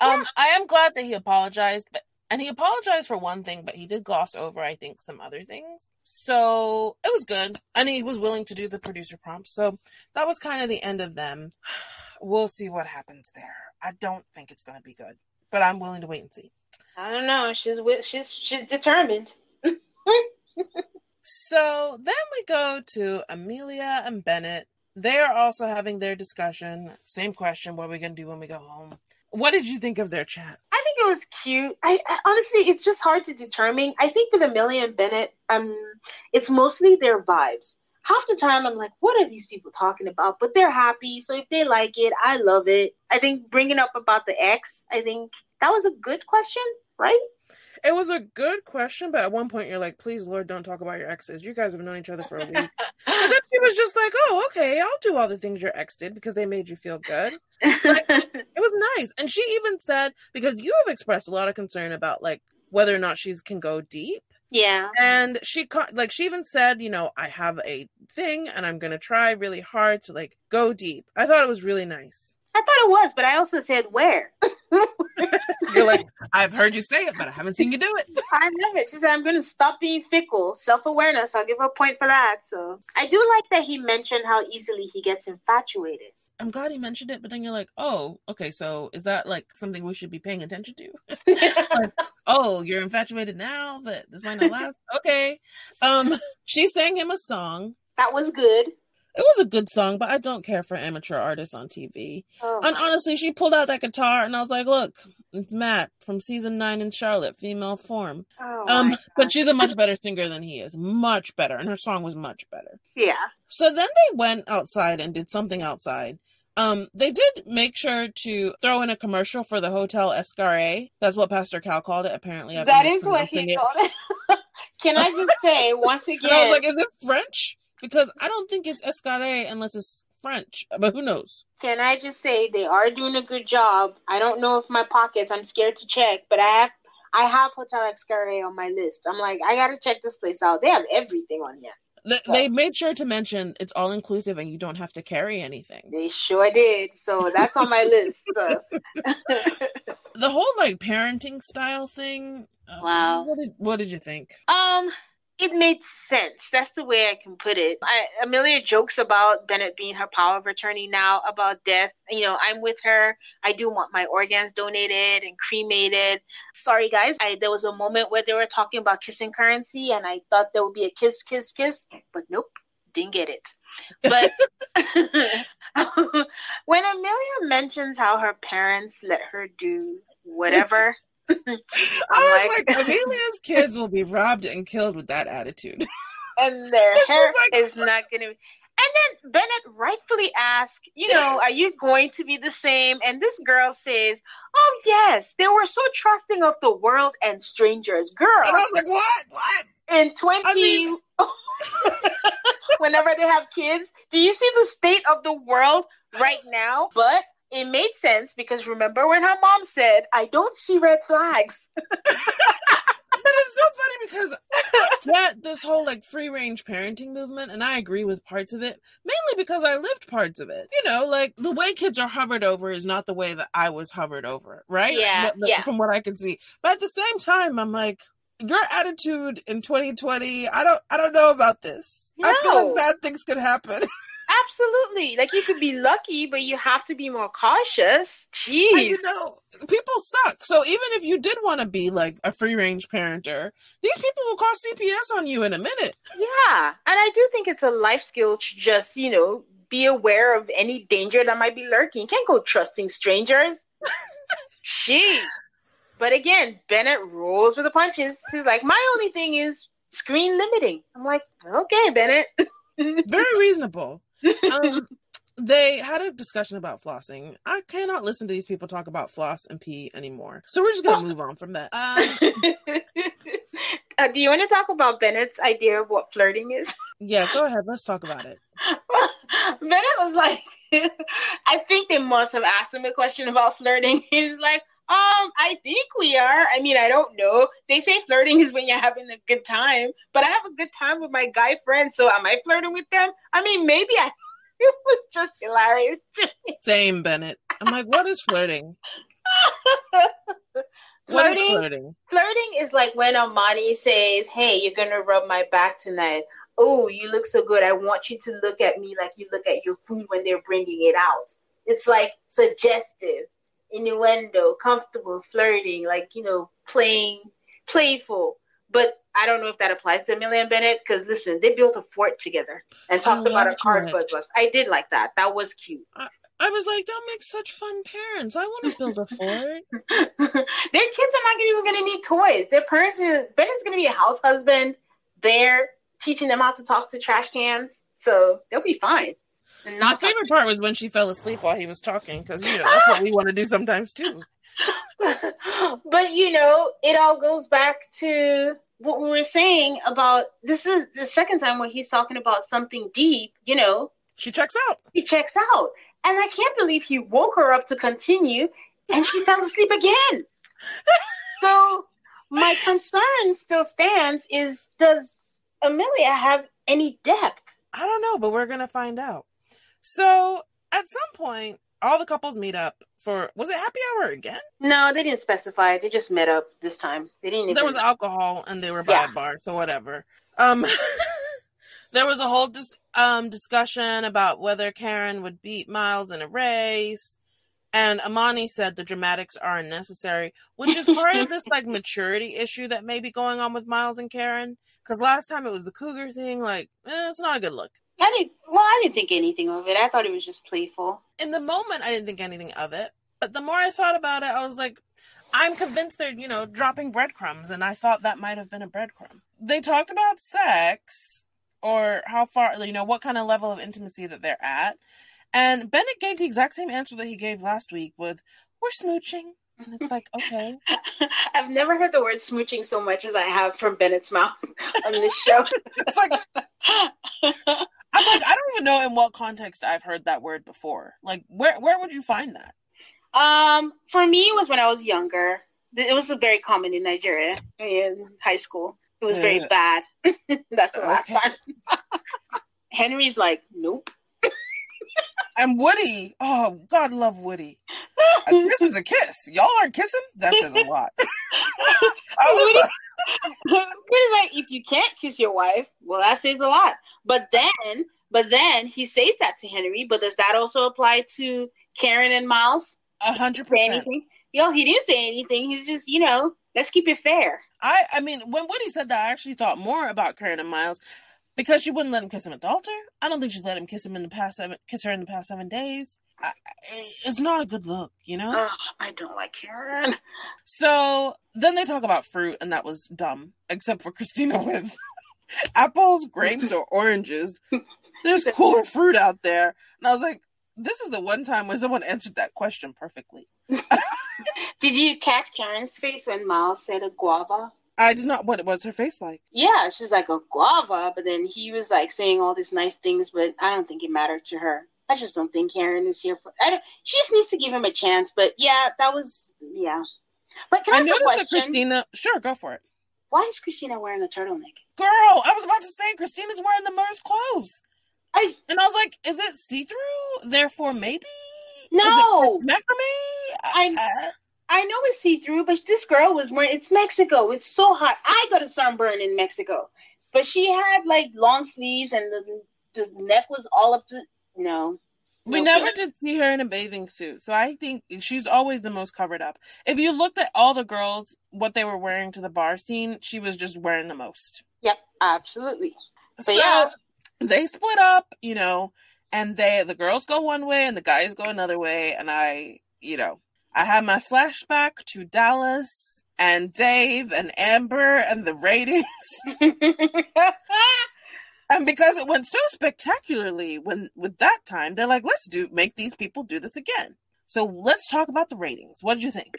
Um, I am glad that he apologized, but and he apologized for one thing, but he did gloss over, I think, some other things. So it was good, and he was willing to do the producer prompts. So that was kind of the end of them. We'll see what happens there. I don't think it's going to be good, but I'm willing to wait and see. I don't know. She's she's she's determined. So then we go to Amelia and Bennett. They are also having their discussion. Same question: What are we gonna do when we go home? What did you think of their chat? I think it was cute. I, I honestly, it's just hard to determine. I think with Amelia and Bennett, um, it's mostly their vibes. Half the time, I'm like, what are these people talking about? But they're happy, so if they like it, I love it. I think bringing up about the ex, I think that was a good question, right? It was a good question, but at one point you're like, please, Lord, don't talk about your exes. You guys have known each other for a week. but then she was just like, oh, okay, I'll do all the things your ex did because they made you feel good. Like, it was nice. And she even said, because you have expressed a lot of concern about like whether or not she can go deep. Yeah. And she like she even said, you know, I have a thing and I'm going to try really hard to like go deep. I thought it was really nice. I thought it was, but I also said where. You're like, I've heard you say it, but I haven't seen you do it. I love it. She said, I'm going to stop being fickle. Self awareness. I'll give her a point for that. So I do like that he mentioned how easily he gets infatuated. I'm glad he mentioned it, but then you're like, oh, okay, so is that like something we should be paying attention to? like, oh, you're infatuated now, but this might not last. Okay. Um, she sang him a song. That was good. It was a good song, but I don't care for amateur artists on TV. Oh, and honestly, she pulled out that guitar, and I was like, "Look, it's Matt from season nine in Charlotte, female form." Oh, um, but she's a much better singer than he is, much better, and her song was much better. Yeah. So then they went outside and did something outside. Um, they did make sure to throw in a commercial for the Hotel Escarre. That's what Pastor Cal called it. Apparently, I've that is what he it. called it. Can I just say once again? I was like, "Is it French?" Because I don't think it's escarre unless it's French, but who knows? Can I just say they are doing a good job? I don't know if my pockets. I'm scared to check, but I have I have Hotel Escarre on my list. I'm like, I gotta check this place out. They have everything on here. The, so. They made sure to mention it's all inclusive and you don't have to carry anything. They sure did. So that's on my list. the whole like parenting style thing. Uh, wow. What did, what did you think? Um, it made sense. That's the way I can put it. I, Amelia jokes about Bennett being her power of attorney now about death. You know, I'm with her. I do want my organs donated and cremated. Sorry, guys. I, there was a moment where they were talking about kissing currency, and I thought there would be a kiss, kiss, kiss, but nope, didn't get it. But when Amelia mentions how her parents let her do whatever. I was oh like, like Amelia's kids will be robbed and killed with that attitude. and their hair like, is not going to. be. And then Bennett rightfully asks, you know, are you going to be the same? And this girl says, oh, yes, they were so trusting of the world and strangers. Girl. And I was like, what? What? In 20. I mean... whenever they have kids, do you see the state of the world right now? But it made sense because remember when her mom said, I don't see red flags. but it's so funny because that this whole like free range parenting movement, and I agree with parts of it, mainly because I lived parts of it. You know, like the way kids are hovered over is not the way that I was hovered over, right? Yeah, but, yeah. From what I can see, but at the same time, I'm like, your attitude in 2020, I don't, I don't know about this. No. I feel like bad things could happen. Absolutely. Like you could be lucky, but you have to be more cautious. Jeez. And, you know, people suck. So even if you did want to be like a free range parenter, these people will call CPS on you in a minute. Yeah. And I do think it's a life skill to just, you know, be aware of any danger that might be lurking. You can't go trusting strangers. Jeez. But again, Bennett rolls with the punches. He's like, my only thing is screen limiting. I'm like, okay, Bennett. Very reasonable um, they had a discussion about flossing. I cannot listen to these people talk about floss and pee anymore. So we're just gonna move on from that. Um, uh, do you want to talk about Bennett's idea of what flirting is? yeah, go ahead. Let's talk about it. Bennett was like, I think they must have asked him a question about flirting. He's like, um, I think we are. I mean, I don't know. They say flirting is when you're having a good time, but I have a good time with my guy friends, so am I flirting with them? I mean, maybe I. It was just hilarious. Same, Bennett. I'm like, what is flirting? flirting, what is flirting? Flirting is like when Amani says, "Hey, you're gonna rub my back tonight." Oh, you look so good. I want you to look at me like you look at your food when they're bringing it out. It's like suggestive innuendo, comfortable, flirting, like, you know, playing, playful. but I don't know if that applies to Amelia and Bennett because listen, they built a fort together and talked about a card bus. I did like that. That was cute. I, I was like, that makes such fun parents. I want to build a fort. Their kids are not even going to need toys. Their parents, is, Bennett's going to be a house husband. They're teaching them how to talk to trash cans, so they'll be fine. My favorite part was when she fell asleep while he was talking because you know that's what we want to do sometimes too. but you know, it all goes back to what we were saying about this is the second time where he's talking about something deep, you know. She checks out. He checks out. And I can't believe he woke her up to continue and she fell asleep again. so my concern still stands is does Amelia have any depth? I don't know, but we're gonna find out. So at some point, all the couples meet up for was it happy hour again? No, they didn't specify. They just met up this time. They didn't. Even... There was alcohol and they were by yeah. a bar, so whatever. Um, there was a whole dis- um discussion about whether Karen would beat Miles in a race. And Amani said the dramatics are unnecessary, which is part of this like maturity issue that may be going on with Miles and Karen. Because last time it was the cougar thing, like eh, it's not a good look. I didn't. Well, I didn't think anything of it. I thought it was just playful. In the moment, I didn't think anything of it. But the more I thought about it, I was like, I'm convinced they're, you know, dropping breadcrumbs, and I thought that might have been a breadcrumb. They talked about sex or how far, you know, what kind of level of intimacy that they're at. And Bennett gave the exact same answer that he gave last week with, we're smooching. And it's like, okay. I've never heard the word smooching so much as I have from Bennett's mouth on this show. it's like I'm like, I don't even know in what context I've heard that word before. Like, where where would you find that? Um, for me, it was when I was younger. It was very common in Nigeria in high school. It was very bad. That's the last time. Henry's like, nope. And Woody, oh God, love Woody. Uh, this is a kiss. Y'all aren't kissing. That says a lot. I was Woody, Woody's like, if you can't kiss your wife, well, that says a lot. But then, but then he says that to Henry. But does that also apply to Karen and Miles? A hundred percent. Yo, he didn't say anything. He's just, you know, let's keep it fair. I, I mean, when Woody said that, I actually thought more about Karen and Miles because she wouldn't let him kiss him at the altar. I don't think she's let him kiss him in the past seven, kiss her in the past seven days. I, it's not a good look, you know. I don't like Karen. So then they talk about fruit, and that was dumb, except for Christina with apples, grapes, or oranges. There's cooler fruit out there. And I was like, this is the one time where someone answered that question perfectly. did you catch Karen's face when Miles said a guava? I did not. What was her face like? Yeah, she's like a guava, but then he was like saying all these nice things, but I don't think it mattered to her. I just don't think Karen is here for. I don't. She just needs to give him a chance. But yeah, that was yeah. But can I, I ask a question? Christina, sure, go for it. Why is Christina wearing a turtleneck? Girl, I was about to say Christina's wearing the Mer's clothes. I and I was like, is it see through? Therefore, maybe no macrame. I uh, I know it's see through, but this girl was wearing. It's Mexico. It's so hot. I got a sunburn in Mexico, but she had like long sleeves and the the neck was all up to no. We never did see her in a bathing suit, so I think she's always the most covered up. If you looked at all the girls, what they were wearing to the bar scene, she was just wearing the most. Yep, absolutely. But so yeah, they split up, you know, and they the girls go one way and the guys go another way, and I, you know, I had my flashback to Dallas and Dave and Amber and the ratings. and because it went so spectacularly when with that time, they're like, let's do make these people do this again. So let's talk about the ratings. What did you think?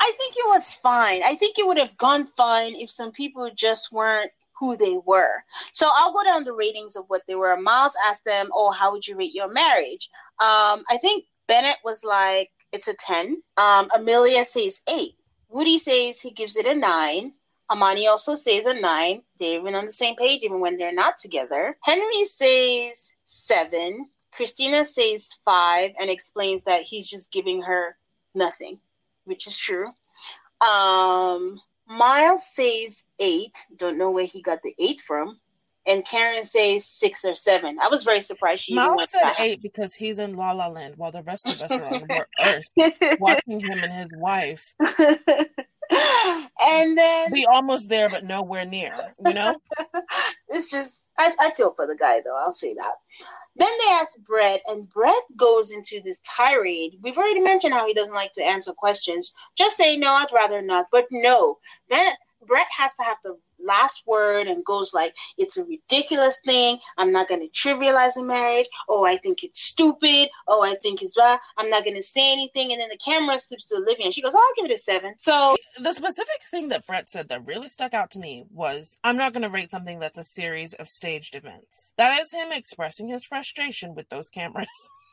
I think it was fine. I think it would have gone fine if some people just weren't who they were. So I'll go down the ratings of what they were. Miles asked them, "Oh, how would you rate your marriage?" Um, I think Bennett was like, "It's a 10." Um, Amelia says eight. Woody says he gives it a nine. Amani also says a nine. They're even on the same page, even when they're not together. Henry says seven. Christina says five and explains that he's just giving her nothing, which is true. Um, Miles says eight. Don't know where he got the eight from. And Karen says six or seven. I was very surprised she Miles said eight because he's in La La Land while the rest of us are on Earth watching him and his wife. and then we almost there but nowhere near. You know, it's just I, I feel for the guy though. I'll say that. Then they ask Brett, and Brett goes into this tirade. We've already mentioned how he doesn't like to answer questions. Just say no, I'd rather not. But no, then Brett has to have the last word and goes like, "It's a ridiculous thing. I'm not going to trivialize a marriage. Oh, I think it's stupid. Oh, I think it's blah. I'm not going to say anything." And then the camera slips to Olivia, and she goes, "Oh, I'll give it a seven. So the specific thing that Brett said that really stuck out to me was, "I'm not going to rate something that's a series of staged events." That is him expressing his frustration with those cameras.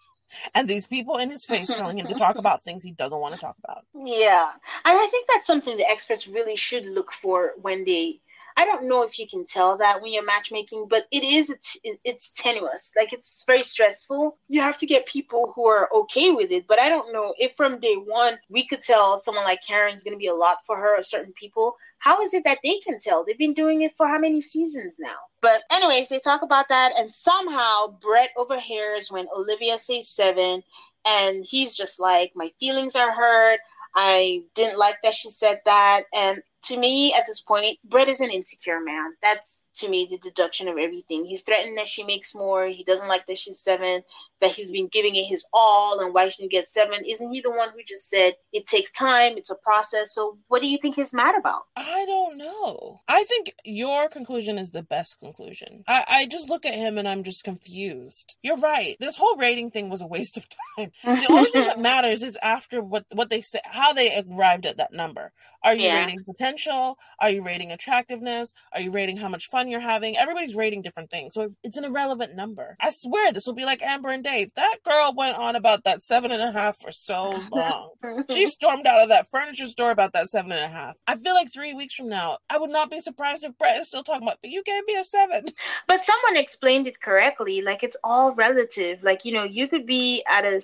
and these people in his face telling him to talk about things he doesn't want to talk about. Yeah. And I think that's something the experts really should look for when they I don't know if you can tell that when you're matchmaking, but it is it's, it's tenuous. Like it's very stressful. You have to get people who are okay with it. But I don't know if from day one we could tell someone like Karen's going to be a lot for her or certain people. How is it that they can tell? They've been doing it for how many seasons now? But anyways, they talk about that, and somehow Brett overhears when Olivia says seven, and he's just like, "My feelings are hurt." I didn't like that she said that. And to me, at this point, Brett is an insecure man. That's to me the deduction of everything. He's threatened that she makes more. He doesn't like that she's seven, that he's been giving it his all, and why she didn't get seven. Isn't he the one who just said it takes time, it's a process? So what do you think he's mad about? I don't know. I think your conclusion is the best conclusion. I, I just look at him and I'm just confused. You're right. This whole rating thing was a waste of time. The only thing that matters is after what what they say, how they arrived at that number. Are you yeah. rating potential? Are you rating attractiveness? Are you rating how much fun you're having? Everybody's rating different things. So it's an irrelevant number. I swear this will be like Amber and Dave. That girl went on about that seven and a half for so long. she stormed out of that furniture store about that seven and a half. I feel like three weeks from now, I would not be surprised if Brett is still talking about, but you gave me a seven. But someone explained it correctly. Like it's all relative. Like, you know, you could be at a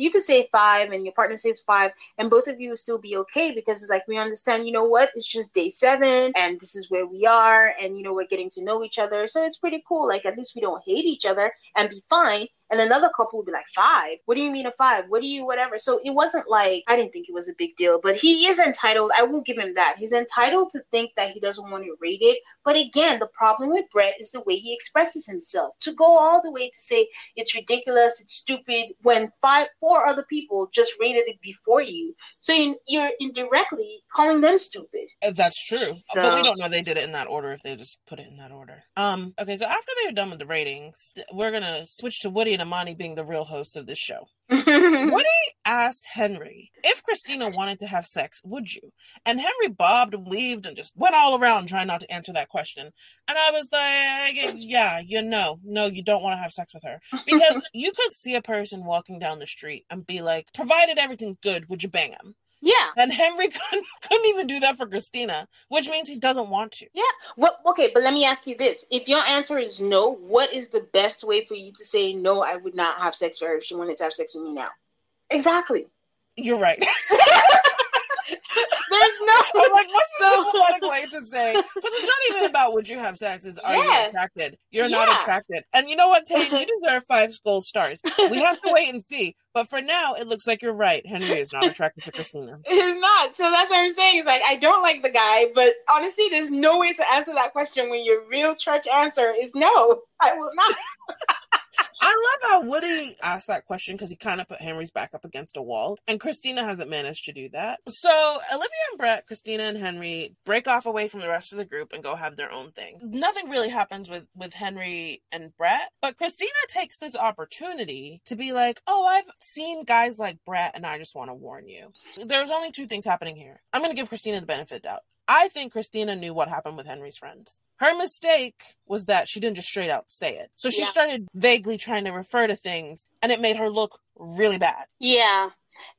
you could say five and your partner says five and both of you still be okay because it's like we understand you know what it's just day seven and this is where we are and you know we're getting to know each other so it's pretty cool like at least we don't hate each other and be fine and another couple would be like, five? What do you mean a five? What do you, whatever? So it wasn't like, I didn't think it was a big deal, but he is entitled. I will give him that. He's entitled to think that he doesn't want to rate it. But again, the problem with Brett is the way he expresses himself. To go all the way to say it's ridiculous, it's stupid, when five, four other people just rated it before you. So you're indirectly calling them stupid. Uh, that's true. So, but we don't know they did it in that order if they just put it in that order. Um. Okay, so after they're done with the ratings, we're gonna switch to Woody and Amani being the real hosts of this show. Woody asked Henry if Christina wanted to have sex, would you? And Henry bobbed and weaved and just went all around trying not to answer that question. And I was like, yeah, you know, no, you don't want to have sex with her. Because you could see a person walking down the street and be like, provided everything's good, would you bang him? Yeah. And Henry couldn't, couldn't even do that for Christina, which means he doesn't want to. Yeah. Well, okay, but let me ask you this. If your answer is no, what is the best way for you to say, no, I would not have sex with her if she wanted to have sex with me now? Exactly. You're right. There's no. I'm like, what's the so... diplomatic way to say? But it's not even about would you have sex. Is are yeah. you attracted? You're yeah. not attracted. And you know what, Tate? You deserve five gold stars. We have to wait and see. But for now, it looks like you're right. Henry is not attracted to Christina. He's not. So that's what I'm saying. It's like I don't like the guy, but honestly, there's no way to answer that question when your real church answer is no. I will not. I love how Woody asked that question because he kind of put Henry's back up against a wall, and Christina hasn't managed to do that. So Olivia and Brett, Christina and Henry break off away from the rest of the group and go have their own thing. Nothing really happens with with Henry and Brett, but Christina takes this opportunity to be like, "Oh, I've seen guys like Brett, and I just want to warn you." There's only two things happening here. I'm going to give Christina the benefit of doubt. I think Christina knew what happened with Henry's friends. Her mistake was that she didn't just straight out say it. So she yeah. started vaguely trying to refer to things, and it made her look really bad. Yeah.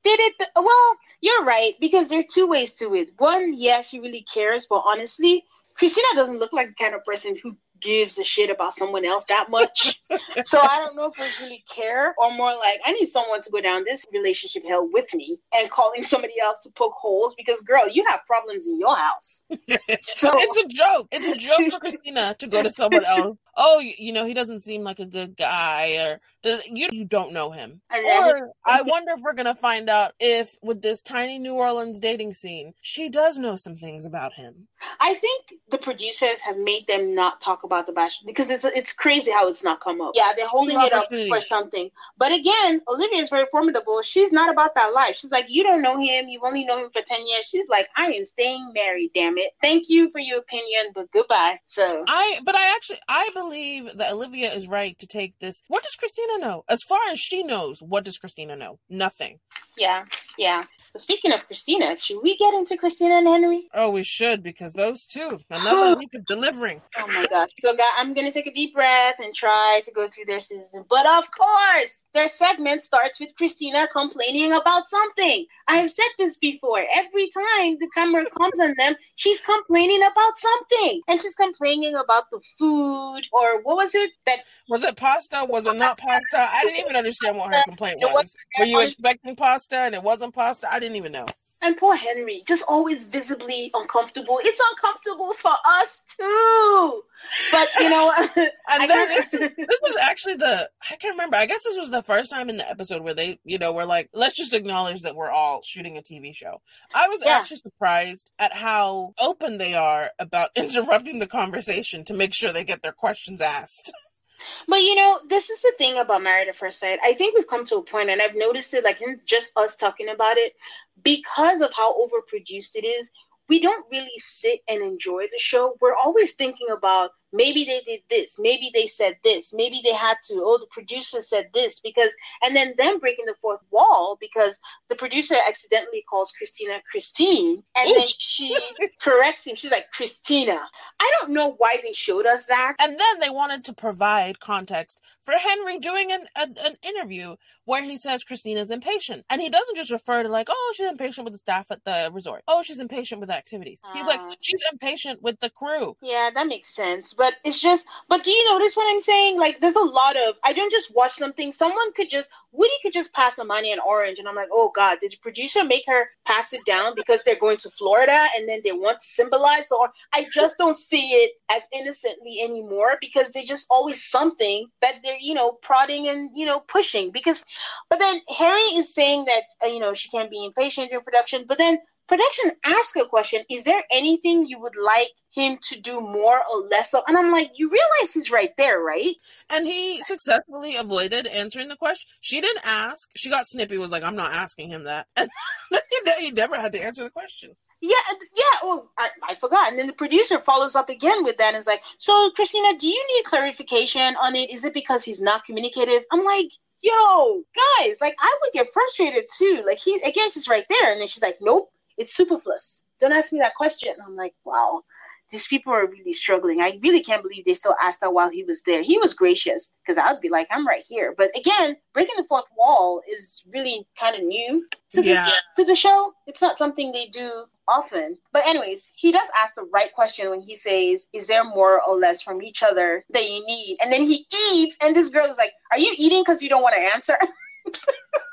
Did it? Th- well, you're right, because there are two ways to it. One, yeah, she really cares, but honestly, Christina doesn't look like the kind of person who gives a shit about someone else that much. so I don't know if it's really care or more like I need someone to go down this relationship hell with me and calling somebody else to poke holes because girl, you have problems in your house. so it's a joke. It's a joke for Christina to go to someone else. Oh, you, you know, he doesn't seem like a good guy, or Uh, you you don't know him. Or I wonder if we're gonna find out if with this tiny New Orleans dating scene, she does know some things about him. I think the producers have made them not talk about the Bachelor because it's it's crazy how it's not come up. Yeah, they're holding it up for something. But again, Olivia is very formidable. She's not about that life. She's like, you don't know him. You've only known him for ten years. She's like, I am staying married. Damn it. Thank you for your opinion, but goodbye. So I, but I actually, I believe that Olivia is right to take this. What does Christina know? As far as she knows, what does Christina know? Nothing. Yeah, yeah. Speaking of Christina, should we get into Christina and Henry? Oh, we should because those two, another week of delivering. Oh my gosh! So, guys, I'm gonna take a deep breath and try to go through their season. But of course, their segment starts with Christina complaining about something. I've said this before. Every time the camera comes on them, she's complaining about something, and she's complaining about the food or what was it that was it pasta? Was it not pasta? I didn't even understand what her complaint was. Were you expecting pasta and it wasn't pasta? I didn't even know. And poor Henry, just always visibly uncomfortable. It's uncomfortable for us too. But you know, and then this was actually the I can't remember. I guess this was the first time in the episode where they, you know, were like, let's just acknowledge that we're all shooting a TV show. I was yeah. actually surprised at how open they are about interrupting the conversation to make sure they get their questions asked. But you know, this is the thing about Married at First Sight. I think we've come to a point, and I've noticed it, like in just us talking about it, because of how overproduced it is, we don't really sit and enjoy the show. We're always thinking about maybe they did this, maybe they said this, maybe they had to, oh, the producer said this, because, and then them breaking the fourth wall because the producer accidentally calls Christina Christine, and Ooh. then she corrects him. She's like, Christina. I don't know why they showed us that. And then they wanted to provide context for Henry doing an, an interview where he says Christina's impatient. And he doesn't just refer to like, oh, she's impatient with the staff at the resort. Oh, she's impatient with activities. Uh, He's like, ah. she's impatient with the crew. Yeah, that makes sense. But but it's just but do you notice what i'm saying? Like there's a lot of i don't just watch something. Someone could just woody could just pass Amani an orange and i'm like oh god did the producer make her pass it down because they're going to florida and then they want to symbolize the i just don't see it as innocently anymore because they just always something that they're you know prodding and you know pushing because but then harry is saying that uh, you know she can't be impatient during production but then production ask a question is there anything you would like him to do more or less of and i'm like you realize he's right there right and he successfully avoided answering the question she didn't ask she got snippy was like i'm not asking him that and he never had to answer the question yeah, yeah. Oh, I, I forgot. And then the producer follows up again with that and is like, "So, Christina, do you need clarification on it? Is it because he's not communicative?" I'm like, "Yo, guys, like I would get frustrated too. Like he again, she's right there, and then she's like, "Nope, it's superfluous. Don't ask me that question. I'm like, wow, these people are really struggling. I really can't believe they still asked that while he was there. He was gracious because I'd be like, I'm right here. But again, breaking the fourth wall is really kind of new to the, yeah. to the show. It's not something they do often. But anyways, he does ask the right question when he says, "Is there more or less from each other that you need?" And then he eats, and this girl is like, "Are you eating because you don't want to answer?"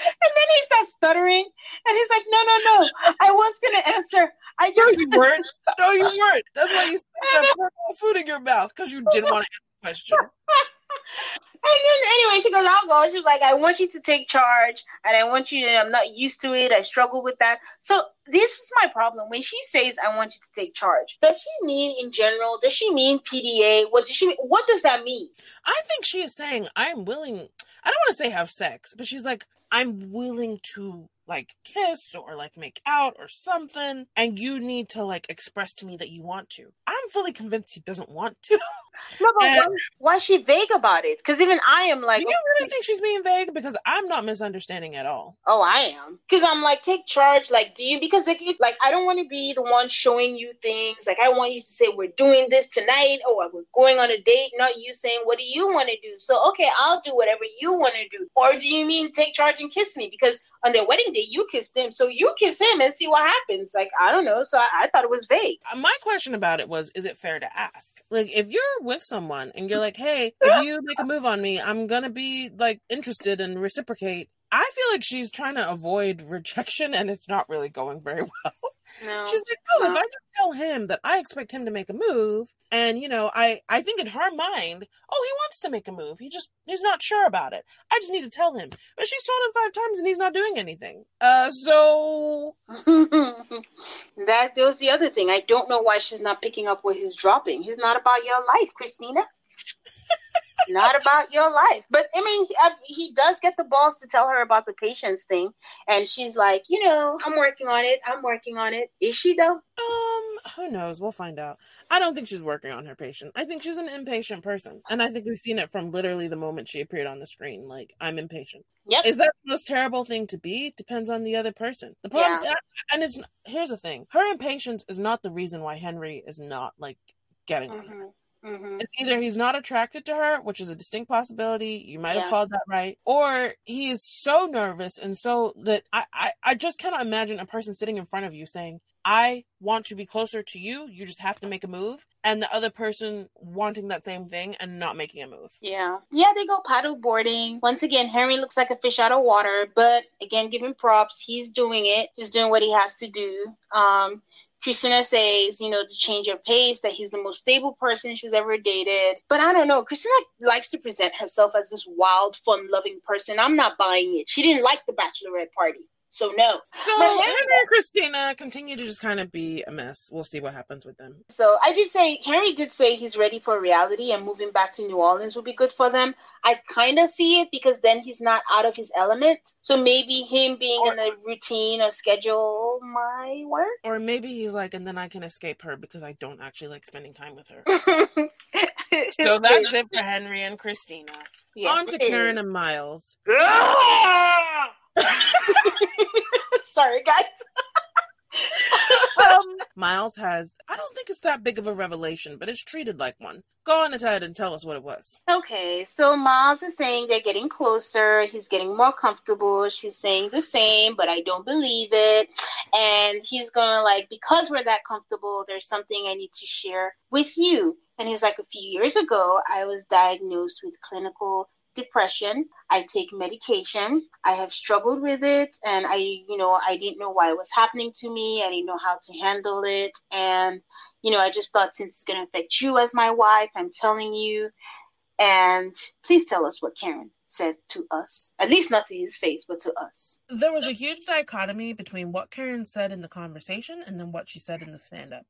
And then he starts stuttering, and he's like, "No, no, no! I was gonna answer. I just no, you weren't. No, you weren't. That's why you stuck that food in your mouth because you didn't want to answer the question." And then anyway, she goes, I'll go. She's like, I want you to take charge and I want you to, I'm not used to it. I struggle with that. So this is my problem. When she says, I want you to take charge, does she mean in general? Does she mean PDA? What does she? What does that mean? I think she is saying, I'm willing, I don't want to say have sex, but she's like, I'm willing to like kiss or like make out or something and you need to like express to me that you want to i'm fully convinced he doesn't want to. No but and, why, why, is she vague about it? Because even i am like do you really think she's being vague? Because i'm not misunderstanding at all. Oh i am. Because i'm like take charge like do you because like, like i don't want to be the one showing you things. Like i want you to say we're doing this tonight. Or we're going on a date not you saying what do you want to do? So okay i'll do whatever you want to do. Or do you mean take charge and kiss me? Because on their wedding day you kissed him, so you kiss him and see what happens. Like I don't know. So I, I thought it was vague. Uh, my question about it was: Is it fair to ask? Like, if you're with someone and you're like, "Hey, if you make a move on me, I'm gonna be like interested and reciprocate." I feel like she's trying to avoid rejection, and it's not really going very well. No, She's like, oh, no. if I just tell him that I expect him to make a move, and you know, I I think in her mind, oh, he wants to make a move. He just he's not sure about it. I just need to tell him. But she's told him five times, and he's not doing anything. Uh, so that was the other thing. I don't know why she's not picking up what he's dropping. He's not about your life, Christina not about your life. But I mean, he does get the balls to tell her about the patience thing, and she's like, you know, I'm working on it. I'm working on it. Is she though? Um, who knows? We'll find out. I don't think she's working on her patient. I think she's an impatient person, and I think we've seen it from literally the moment she appeared on the screen. Like, I'm impatient. Yep. Is that the most terrible thing to be? Depends on the other person. The problem, yeah. and it's here's the thing: her impatience is not the reason why Henry is not like getting mm-hmm. on her. Mm-hmm. It's either he's not attracted to her, which is a distinct possibility. You might yeah. have called that right, or he is so nervous and so that I, I I just cannot imagine a person sitting in front of you saying, "I want to be closer to you. You just have to make a move," and the other person wanting that same thing and not making a move. Yeah, yeah, they go paddle boarding. Once again, Henry looks like a fish out of water, but again, give him props. He's doing it. He's doing what he has to do. Um, Christina says, you know, to change her pace, that he's the most stable person she's ever dated. But I don't know. Christina likes to present herself as this wild, fun loving person. I'm not buying it. She didn't like the bachelorette party. So no. So Henry, Henry and Christina continue to just kind of be a mess. We'll see what happens with them. So I did say Henry did say he's ready for reality and moving back to New Orleans will be good for them. I kind of see it because then he's not out of his element. So maybe him being or, in a routine or schedule might work. Or maybe he's like, and then I can escape her because I don't actually like spending time with her. so that's it for Henry and Christina. Yes, On to Karen is. and Miles. Ah! Sorry, guys. um, Miles has, I don't think it's that big of a revelation, but it's treated like one. Go on ahead and tell us what it was. Okay, so Miles is saying they're getting closer. He's getting more comfortable. She's saying the same, but I don't believe it. And he's going like, because we're that comfortable, there's something I need to share with you. And he's like, a few years ago, I was diagnosed with clinical depression. I take medication. I have struggled with it and I, you know, I didn't know why it was happening to me. I didn't know how to handle it. And, you know, I just thought since it's going to affect you as my wife, I'm telling you. And please tell us what Karen said to us. At least not to his face, but to us. There was a huge dichotomy between what Karen said in the conversation and then what she said in the stand up.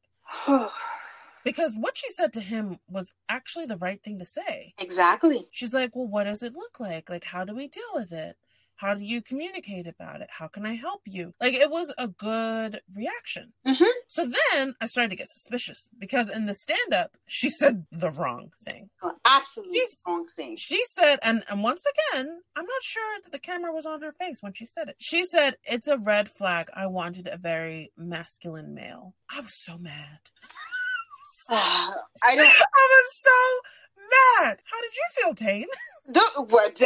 because what she said to him was actually the right thing to say. Exactly. She's like, Well, what does it look like? Like, how do we deal with it? How do you communicate about it? How can I help you? Like, it was a good reaction. Mm-hmm. So then I started to get suspicious because in the stand up, she said the wrong thing. Oh, absolutely She's, wrong thing. She said, and, and once again, I'm not sure that the camera was on her face when she said it. She said, It's a red flag. I wanted a very masculine male. I was so mad. I don't. I was so mad. How did you feel, Tane? The, what,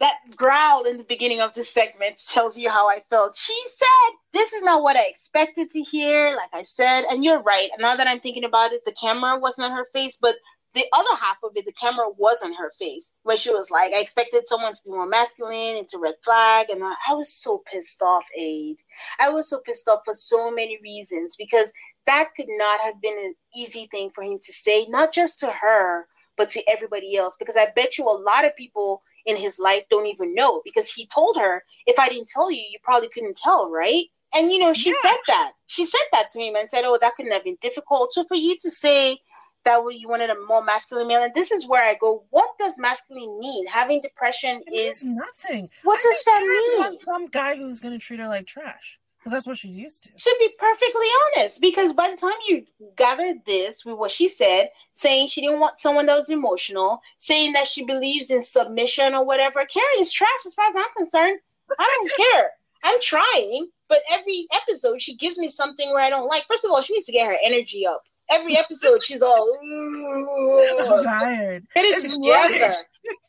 that growl in the beginning of the segment tells you how I felt. She said, This is not what I expected to hear, like I said. And you're right. Now that I'm thinking about it, the camera wasn't on her face, but the other half of it, the camera was on her face, where she was like, I expected someone to be more masculine, into red flag. And I, I was so pissed off, Aid. I was so pissed off for so many reasons because that could not have been an easy thing for him to say, not just to her, but to everybody else. Because I bet you a lot of people in his life don't even know because he told her, if I didn't tell you, you probably couldn't tell, right? And you know, she yeah. said that. She said that to him and said, Oh, that couldn't have been difficult. So for you to say that you wanted a more masculine male, and this is where I go, what does masculine mean? Having depression it is nothing. What I does that mean? Some guy who's gonna treat her like trash. Because that's what she's used to. Should be perfectly honest, because by the time you gathered this with what she said, saying she didn't want someone that was emotional, saying that she believes in submission or whatever, Karen is trash as far as I'm concerned. I don't care. I'm trying, but every episode she gives me something where I don't like. First of all, she needs to get her energy up. Every episode, she's all. I'm tired. It together.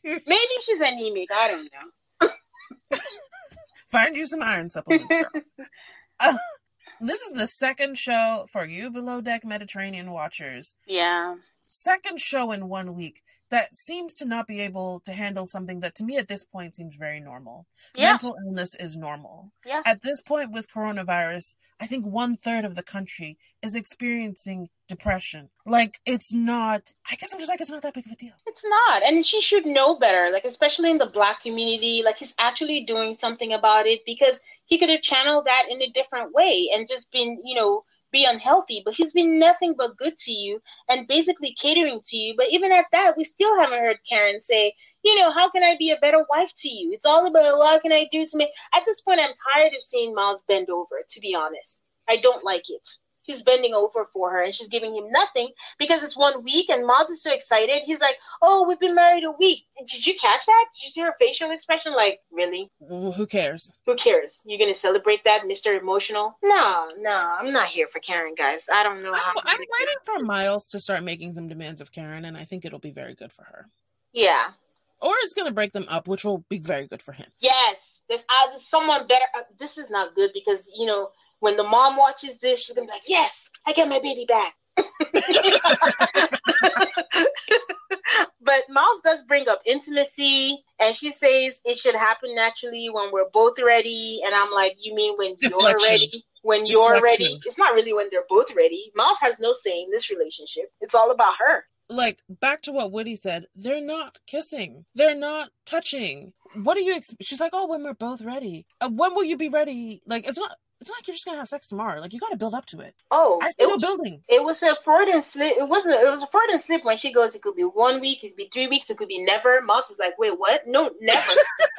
Maybe she's anemic. I don't know. Find you some iron supplements, girl. uh, this is the second show for you below deck Mediterranean watchers. Yeah. Second show in one week that seems to not be able to handle something that to me at this point seems very normal. Yeah. Mental illness is normal. Yeah. At this point with coronavirus, I think one third of the country is experiencing depression. Like it's not I guess I'm just like it's not that big of a deal. It's not. And she should know better, like especially in the black community. Like he's actually doing something about it because he could have channeled that in a different way and just been, you know, be unhealthy, but he's been nothing but good to you and basically catering to you. But even at that, we still haven't heard Karen say, you know, how can I be a better wife to you? It's all about what can I do to make. At this point, I'm tired of seeing Miles bend over. To be honest, I don't like it he's bending over for her and she's giving him nothing because it's one week and Miles is so excited. He's like, Oh, we've been married a week. Did you catch that? Did you see her facial expression? Like, really? who cares? Who cares? You're gonna celebrate that, Mr. Emotional? No, no, I'm not here for Karen, guys. I don't know I'm, I'm, I'm waiting for Miles to start making some demands of Karen, and I think it'll be very good for her. Yeah. Or it's gonna break them up, which will be very good for him. Yes, there's, uh, someone better. Uh, this is not good because you know when the mom watches this, she's gonna be like, "Yes, I get my baby back." but Miles does bring up intimacy, and she says it should happen naturally when we're both ready. And I'm like, you mean when Deflection. you're ready? When Deflection. you're ready, it's not really when they're both ready. Miles has no say in this relationship. It's all about her. Like back to what Woody said, they're not kissing, they're not touching. What do you? Ex-? She's like, oh, when we're both ready. Uh, when will you be ready? Like it's not it's not like you're just gonna have sex tomorrow. Like you got to build up to it. Oh, I see no building. It was a Freudian slip. It wasn't. It was a Freudian slip when she goes. It could be one week. It could be three weeks. It could be never. Moss is like, wait, what? No, never.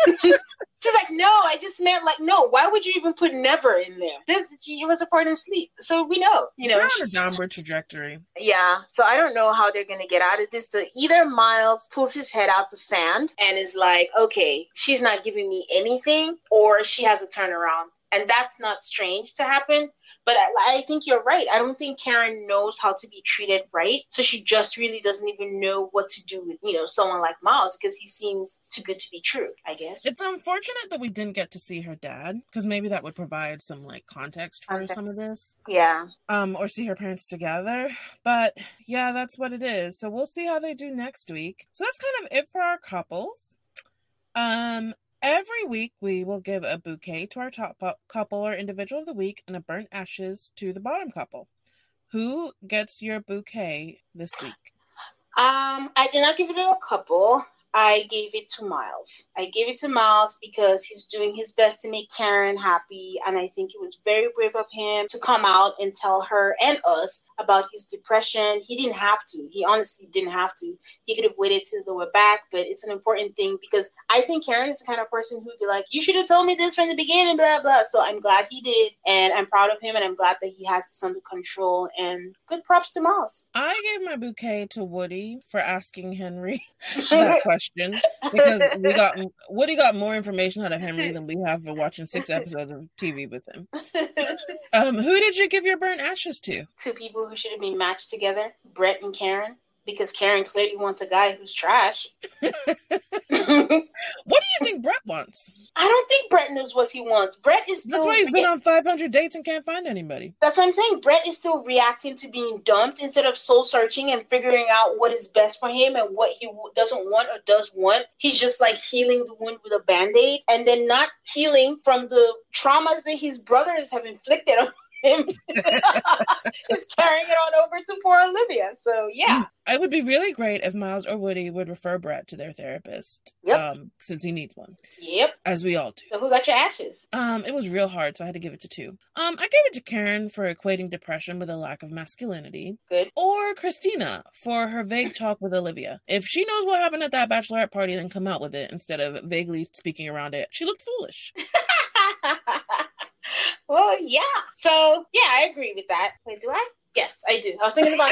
She's like, no, I just meant like, no. Why would you even put never in there? This it was a Freudian slip, so we know. You know, on a downward trajectory. Yeah. So I don't know how they're gonna get out of this. So either Miles pulls his head out the sand and is like, okay, she's not giving me anything, or she has a turnaround and that's not strange to happen. But I, I, think you're right. I don't think Karen knows how to be treated right, so she just really doesn't even know what to do with you know someone like Miles because he seems too good to be true. I guess it's unfortunate that we didn't get to see her dad because maybe that would provide some like context for some of this. Yeah. Um, or see her parents together. But yeah, that's what it is. So we'll see how they do next week. So that's kind of it for our couples. Um, Every week, we will give a bouquet to our top couple or individual of the week and a burnt ashes to the bottom couple. Who gets your bouquet this week? Um, I did not give it to a couple. I gave it to Miles. I gave it to Miles because he's doing his best to make Karen happy. And I think it was very brave of him to come out and tell her and us about his depression. He didn't have to. He honestly didn't have to. He could have waited till they were back, but it's an important thing because I think Karen is the kind of person who'd be like, You should have told me this from the beginning, blah, blah. So I'm glad he did. And I'm proud of him. And I'm glad that he has this under control. And good props to Miles. I gave my bouquet to Woody for asking Henry that question because we got Woody got more information out of Henry than we have for watching six episodes of TV with him. Um, who did you give your burnt ashes to? Two people who should have been matched together: Brett and Karen because Karen clearly wants a guy who's trash. what do you think Brett wants? I don't think Brett knows what he wants. Brett is still. That's why he's been on 500 dates and can't find anybody. That's what I'm saying. Brett is still reacting to being dumped instead of soul searching and figuring out what is best for him and what he doesn't want or does want. He's just like healing the wound with a band aid and then not healing from the traumas that his brothers have inflicted on him is carrying it on over to poor Olivia. So yeah. It would be really great if Miles or Woody would refer Brett to their therapist. Yep. Um, since he needs one. Yep. As we all do. So who got your ashes? Um, it was real hard, so I had to give it to two. Um, I gave it to Karen for equating depression with a lack of masculinity. Good. Or Christina for her vague talk with Olivia. If she knows what happened at that bachelorette party, then come out with it instead of vaguely speaking around it. She looked foolish. well, yeah. So yeah, I agree with that. Wait, do I? Yes, I do. I was thinking about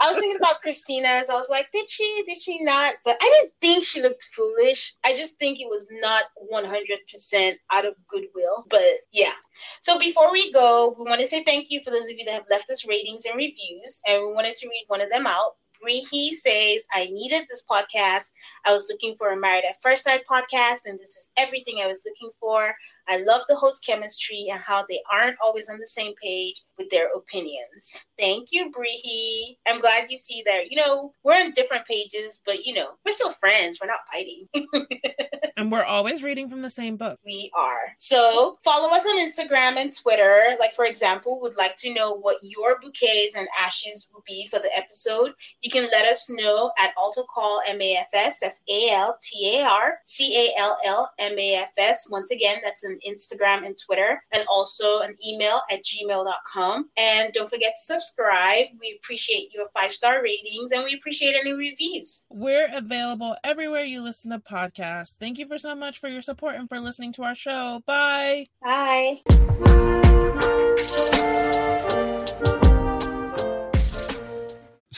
I was thinking about Christina's. I was like, did she? Did she not? But I didn't think she looked foolish. I just think it was not one hundred percent out of goodwill. But yeah. So before we go, we want to say thank you for those of you that have left us ratings and reviews, and we wanted to read one of them out Breehy says, I needed this podcast. I was looking for a Married at First Sight podcast, and this is everything I was looking for. I love the host chemistry and how they aren't always on the same page with their opinions. Thank you, Breehy. I'm glad you see that. You know, we're on different pages, but you know, we're still friends. We're not fighting. and we're always reading from the same book. We are. So follow us on Instagram and Twitter. Like, for example, would like to know what your bouquets and ashes will be for the episode. You can let us know at Altar Call MAFS. That's A L T A R C A L L M A F S. Once again, that's an Instagram and Twitter, and also an email at gmail.com. And don't forget to subscribe. We appreciate your five star ratings and we appreciate any reviews. We're available everywhere you listen to podcasts. Thank you for so much for your support and for listening to our show. Bye. Bye.